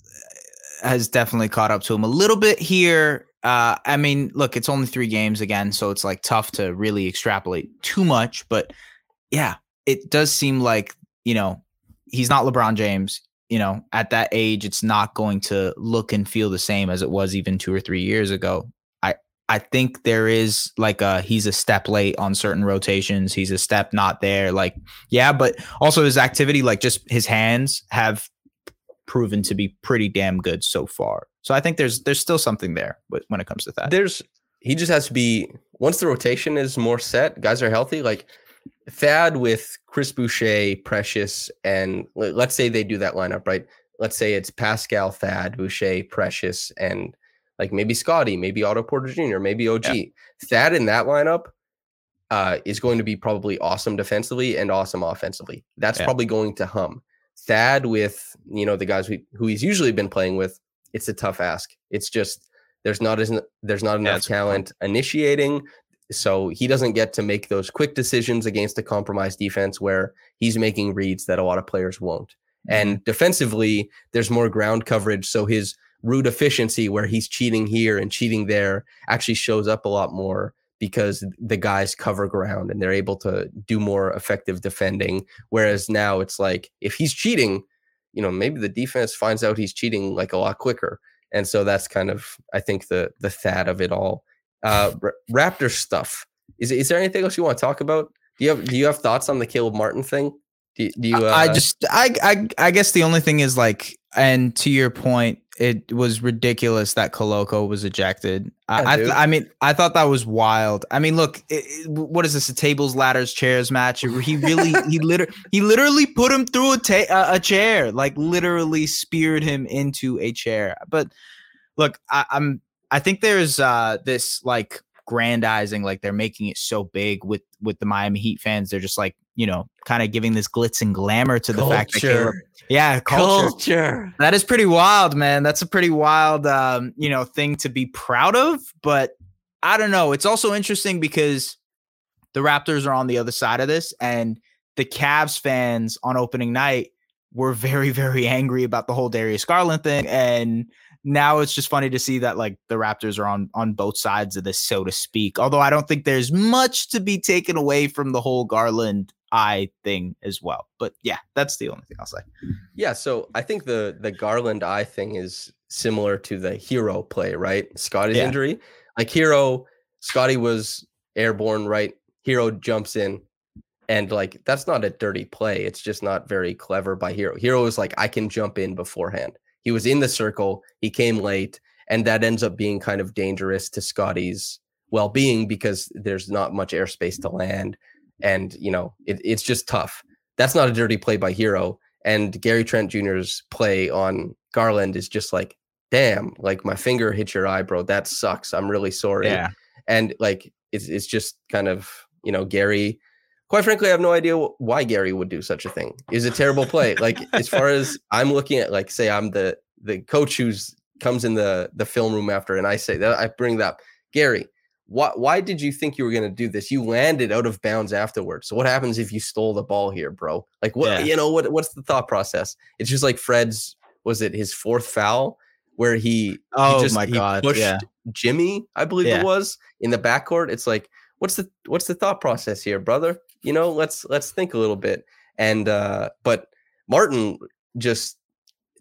has definitely caught up to him a little bit here. Uh, I mean, look, it's only three games again, so it's like tough to really extrapolate too much. But yeah, it does seem like you know he's not LeBron James. You know, at that age, it's not going to look and feel the same as it was even two or three years ago. I think there is like a he's a step late on certain rotations. He's a step not there. Like yeah, but also his activity, like just his hands have proven to be pretty damn good so far. So I think there's there's still something there when it comes to that. There's he just has to be once the rotation is more set, guys are healthy. Like Thad with Chris Boucher, Precious, and let's say they do that lineup, right? Let's say it's Pascal, Thad, Boucher, Precious, and like maybe Scottie, maybe Otto Porter Jr., maybe OG. Yeah. Thad in that lineup uh, is going to be probably awesome defensively and awesome offensively. That's yeah. probably going to hum. Thad with you know the guys we, who he's usually been playing with, it's a tough ask. It's just there's not as there's not enough yeah, talent initiating, so he doesn't get to make those quick decisions against a compromised defense where he's making reads that a lot of players won't. Mm-hmm. And defensively, there's more ground coverage, so his route efficiency where he's cheating here and cheating there actually shows up a lot more because the guys cover ground and they're able to do more effective defending. Whereas now it's like if he's cheating, you know, maybe the defense finds out he's cheating like a lot quicker. And so that's kind of I think the the thad of it all. Uh (laughs) Raptor stuff. Is is there anything else you want to talk about? Do you have do you have thoughts on the Caleb Martin thing? Do, do you uh, I just I, I I guess the only thing is like and to your point it was ridiculous that Koloko was ejected. Yeah, I, I, I, mean, I thought that was wild. I mean, look, it, it, what is this? A tables, ladders, chairs match? He really, (laughs) he literally, he literally put him through a ta- a chair, like literally speared him into a chair. But look, I, I'm, I think there's uh this like grandizing, like they're making it so big with with the Miami Heat fans. They're just like, you know, kind of giving this glitz and glamour to the culture. fact that Caleb, yeah, culture. culture. That is pretty wild, man. That's a pretty wild, um, you know, thing to be proud of. But I don't know. It's also interesting because the Raptors are on the other side of this, and the Cavs fans on opening night were very, very angry about the whole Darius Garland thing, and now it's just funny to see that like the Raptors are on on both sides of this, so to speak. Although I don't think there's much to be taken away from the whole Garland eye thing as well. But yeah, that's the only thing I'll say. Yeah, so I think the the Garland eye thing is similar to the Herro play, right? Scottie's yeah. injury. Like Herro, Scottie was airborne, right? Herro jumps in. And like that's not a dirty play. It's just not very clever by Herro. Herro is like, I can jump in beforehand. He was in the circle, he came late, and that ends up being kind of dangerous to Scottie's well-being because there's not much airspace to land and you know it, it's just tough that's not a dirty play by Herro. and gary trent jr's play on garland is just like damn like my finger hit your eye bro that sucks i'm really sorry yeah. and like it's, it's just kind of you know gary quite frankly i have no idea why gary would do such a thing is a terrible play like (laughs) as far as i'm looking at like say i'm the the coach who's comes in the the film room after and i say that i bring that up gary why why did you think you were gonna do this? You landed out of bounds afterwards. So what happens if you stole the ball here, bro? Like what Yeah. you know what what's the thought process? It's just like Fred's was it his fourth foul where he he Oh just my he God, pushed yeah. Jimmy, I believe Yeah. it was, in the backcourt. It's like what's the what's the thought process here, brother? You know, let's let's think a little bit. And uh but Martin just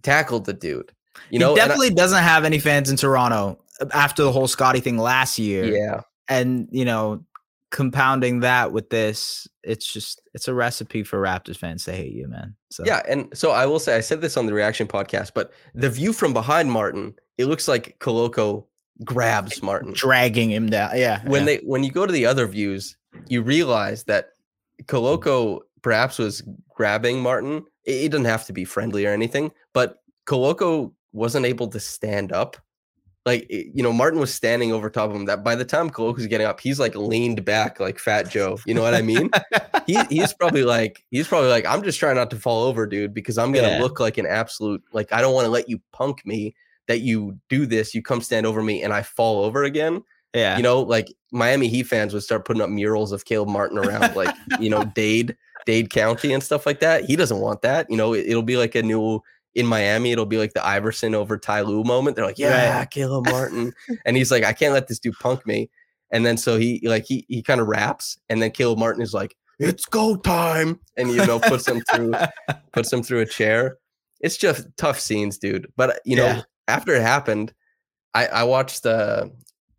tackled the dude. You know, he and I- definitely doesn't have any fans in Toronto after the whole Scottie thing last year. yeah. And, you know, compounding that with this, it's just it's a recipe for Raptors fans to hate you, man. So Yeah, and so I will say I said this on the reaction podcast, but the view from behind Martin, it looks like Koloko grabs Martin. dragging him down. Yeah. When yeah. they when you go to the other views, you realize that Koloko perhaps was grabbing Martin. It, it doesn't have to be friendly or anything, but Koloko wasn't able to stand up. Like you know, Martin was standing over top of him. That by the time Koloko's getting up, he's like leaned back like Fat Joe. You know what I mean? he he's probably like he's probably like I'm just trying not to fall over, dude, because I'm gonna Yeah. look like an absolute like I don't want to let you punk me. That you do this, you come stand over me, and I fall over again. Yeah. You know, like Miami Heat fans would start putting up murals of Caleb Martin around, like you know (laughs) Dade, Dade County, and stuff like that. He doesn't want that. You know, it, will be like a new in Miami. It'll be like the Iverson over Ty Lue moment. They're like, yeah, Caleb Martin, (laughs) and he's like, I can't let this dude punk me. And then so he like he he kind of raps, and then Caleb Martin is like, it's go time, and you know puts him through (laughs) puts him through a chair. It's just tough scenes, dude. But you know, Yeah. after it happened, I I watched uh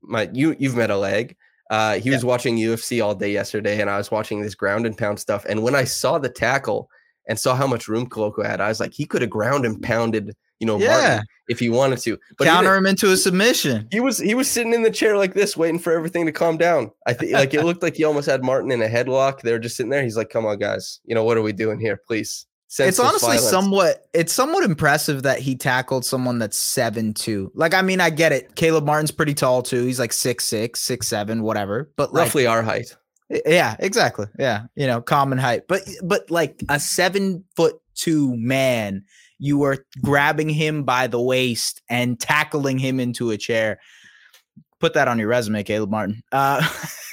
my you you've met a leg. Uh, he was watching UFC all day yesterday, and I was watching this ground and pound stuff. And when I saw the tackle and saw how much room Koloko had, I was like, he could have ground and pounded, you know, Yeah. Martin if he wanted to. But counter him into a submission. he was he was sitting in the chair like this, waiting for everything to calm down. I think like it (laughs) looked like he almost had Martin in a headlock. They were just sitting there. He's like, "Come on, guys, you know what are we doing here? Please." It's honestly violence." somewhat it's somewhat impressive that he tackled someone that's seven two. Like I mean, I get it. Caleb Martin's pretty tall too. He's like six six, six seven, whatever. But like, roughly our height. yeah, exactly. Yeah, you know, common height. But but like a seven foot two man, you were grabbing him by the waist and tackling him into a chair. Put that on your resume, Caleb Martin. Uh,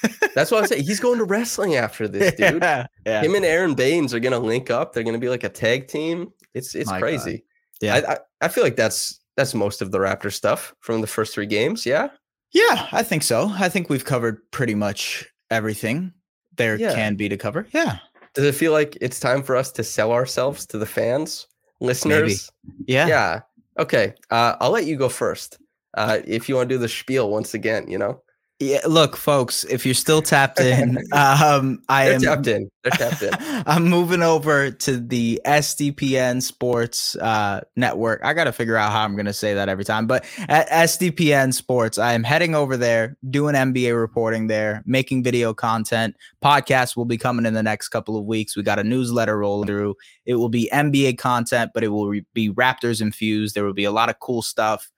(laughs) That's what I'm saying. He's going to wrestling after this, (laughs) dude. yeah, yeah. Him and Aron Baynes are gonna link up. They're gonna be like a tag team. It's it's My God. crazy. Yeah. I, I I feel like that's that's most of the Raptor stuff from the first three games. Yeah. Yeah, I think so. I think we've covered pretty much everything there Yeah. can be to cover. Yeah. Does it feel like it's time for us to sell ourselves to the fans, listeners? Yeah. Yeah. Okay. Uh, I'll let you go first. Uh, if you want to do the spiel once again, you know, Yeah, look, folks, if you're still tapped in, (laughs) um, I they're am tapped in. They're tapped in. (laughs) I'm moving over to the SDPN Sports uh, Network. I got to figure out how I'm going to say that every time. But at SDPN Sports, I am heading over there, doing NBA reporting there, making video content. Podcasts will be coming in the next couple of weeks. We got a newsletter rolling through. It will be NBA content, but it will re- be Raptors infused. There will be a lot of cool stuff.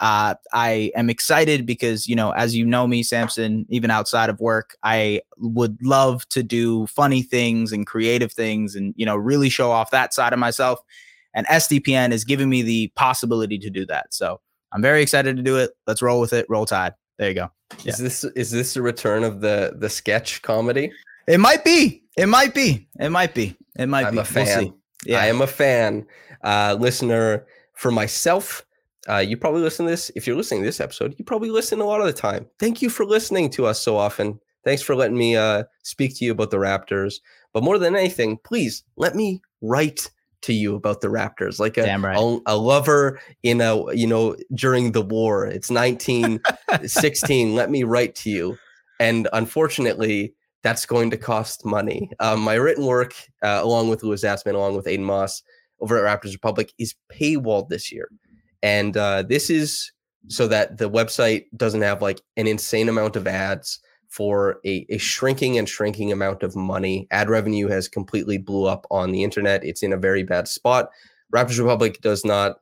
Uh, I am excited because, you know, as you know me, Samson, even outside of work, I would love to do funny things and creative things and, you know, really show off that side of myself. And SDPN is giving me the possibility to do that. So I'm very excited to do it. Let's roll with it. Roll Tide. There you go. Is this is this the return of the the sketch comedy? It might be. It might be. It might be. It might I'm be. a fan. We'll see. Yeah. I am a fan. Uh, listener for myself. Uh, you probably listen to this. If you're listening to this episode, you probably listen a lot of the time. Thank you for listening to us so often. Thanks for letting me uh, speak to you about the Raptors. But more than anything, please let me write to you about the Raptors, like a, right. a, a lover in a you know during the war. It's 1916. let me write to you. And unfortunately, that's going to cost money. Um, my written work, uh, along with Louis Zatzman, along with Aiden Moss over at Raptors Republic, is paywalled this year. And uh, this is so that the website doesn't have like an insane amount of ads for a, a shrinking and shrinking amount of money. Ad revenue has completely blew up on the internet. It's in a very bad spot. Raptors Republic does not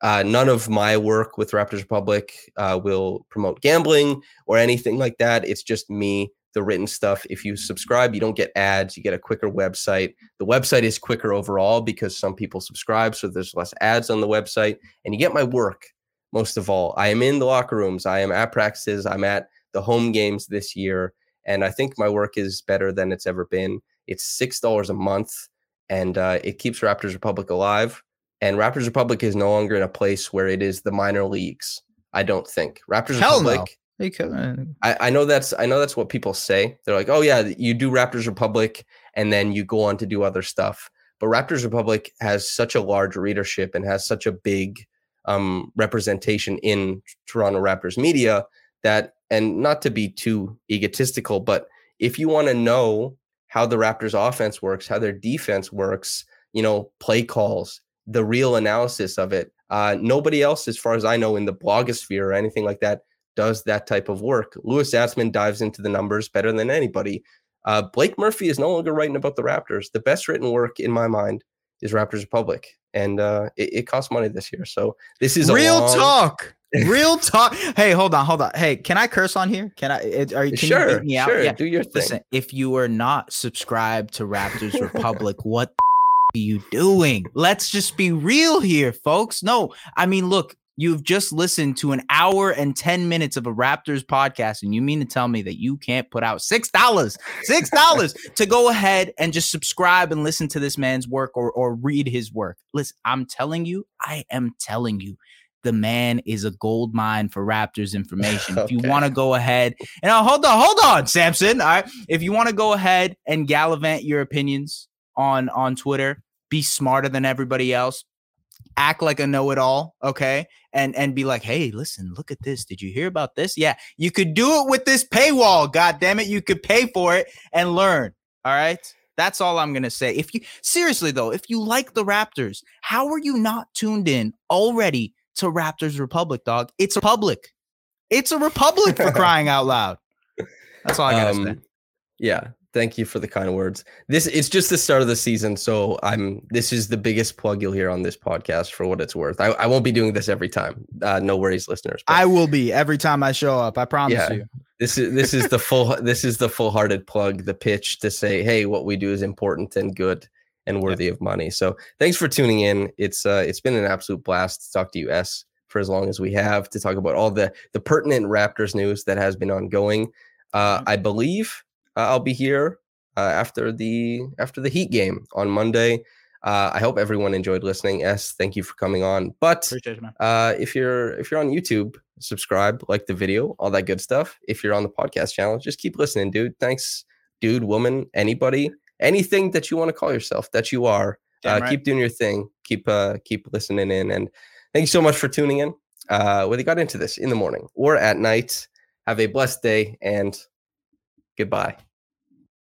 uh, none of my work with Raptors Republic uh, will promote gambling or anything like that. It's just me, the written stuff. If you subscribe, you don't get ads. You get a quicker website. The website is quicker overall because some people subscribe, so there's less ads on the website, and you get my work most of all. I am in the locker rooms. I am at practices. I'm at the home games this year. And I think my work is better than it's ever been. It's six dollars a month, and uh, it keeps Raptors Republic alive. And Raptors Republic is no longer in a place where it is the minor leagues. I don't think Raptors Hell no. Republic. Hey, Kevin. I, I know that's I know that's what people say. They're like, oh yeah, you do Raptors Republic, and then you go on to do other stuff. But Raptors Republic has such a large readership and has such a big um, representation in Toronto Raptors media that, and not to be too egotistical, but if you want to know how the Raptors offense works, how their defense works, you know, play calls, the real analysis of it, uh, nobody else, as far as I know, in the blogosphere or anything like that, does that type of work. Louis Zatzman dives into the numbers better than anybody. Uh, Blake Murphy is no longer writing about the Raptors. The best written work in my mind is Raptors Republic, and uh, it, it costs money this year. So this is real long... talk. (laughs) Real talk. Hey, hold on, hold on. Hey, can I curse on here? Can I? Are you? Can sure, you beat me out? sure. Yeah. Do your thing. Listen, if you are not subscribed to Raptors (laughs) Republic, what are you doing? Let's just be real here, folks. No, I mean, look, You've just listened to an hour and 10 minutes of a Raptors podcast, and you mean to tell me that you can't put out $6, $6 (laughs) to go ahead and just subscribe and listen to this man's work or, or read his work? Listen, I'm telling you, I am telling you, the man is a gold mine for Raptors information. okay. If you want to go ahead and uh, hold on, hold on, Samson. All right. If you want to go ahead and gallivant your opinions on on Twitter, be smarter than everybody else act like a know-it-all okay and and be like hey listen look at this. Did you hear about this? Yeah you could do it with this paywall god damn it you could pay for it and learn all right that's all i'm gonna say. If you seriously though if you like the raptors how are you not tuned in already to raptors republic dog? It's a public. It's a republic for (laughs) crying out loud. That's all i gotta um, say yeah Thank you for the kind words. This it's just the start of the season, so I'm. This is the biggest plug you'll hear on this podcast for what it's worth. I, I won't be doing this every time. Uh, no worries, listeners. I will be every time I show up. I promise yeah, you. This is this is the full (laughs) this is the full hearted plug, the pitch to say, hey, what we do is important and good and worthy of money. So thanks for tuning in. It's uh it's been an absolute blast to talk to you, S, for as long as we have to talk about all the the pertinent Raptors news that has been ongoing. Uh, I believe I'll be here uh, after the after the Heat game on Monday. Uh, I hope everyone enjoyed listening. S, thank you for coming on. But uh, if you're if you're on YouTube, subscribe, like the video, all that good stuff. If you're on the podcast channel, just keep listening, dude. Thanks, dude, woman, anybody, anything that you want to call yourself, that you are. Uh, right. Keep doing your thing. Keep uh, keep listening in, and thank you so much for tuning in. Uh, whether you got into this in the morning or at night, have a blessed day and Goodbye.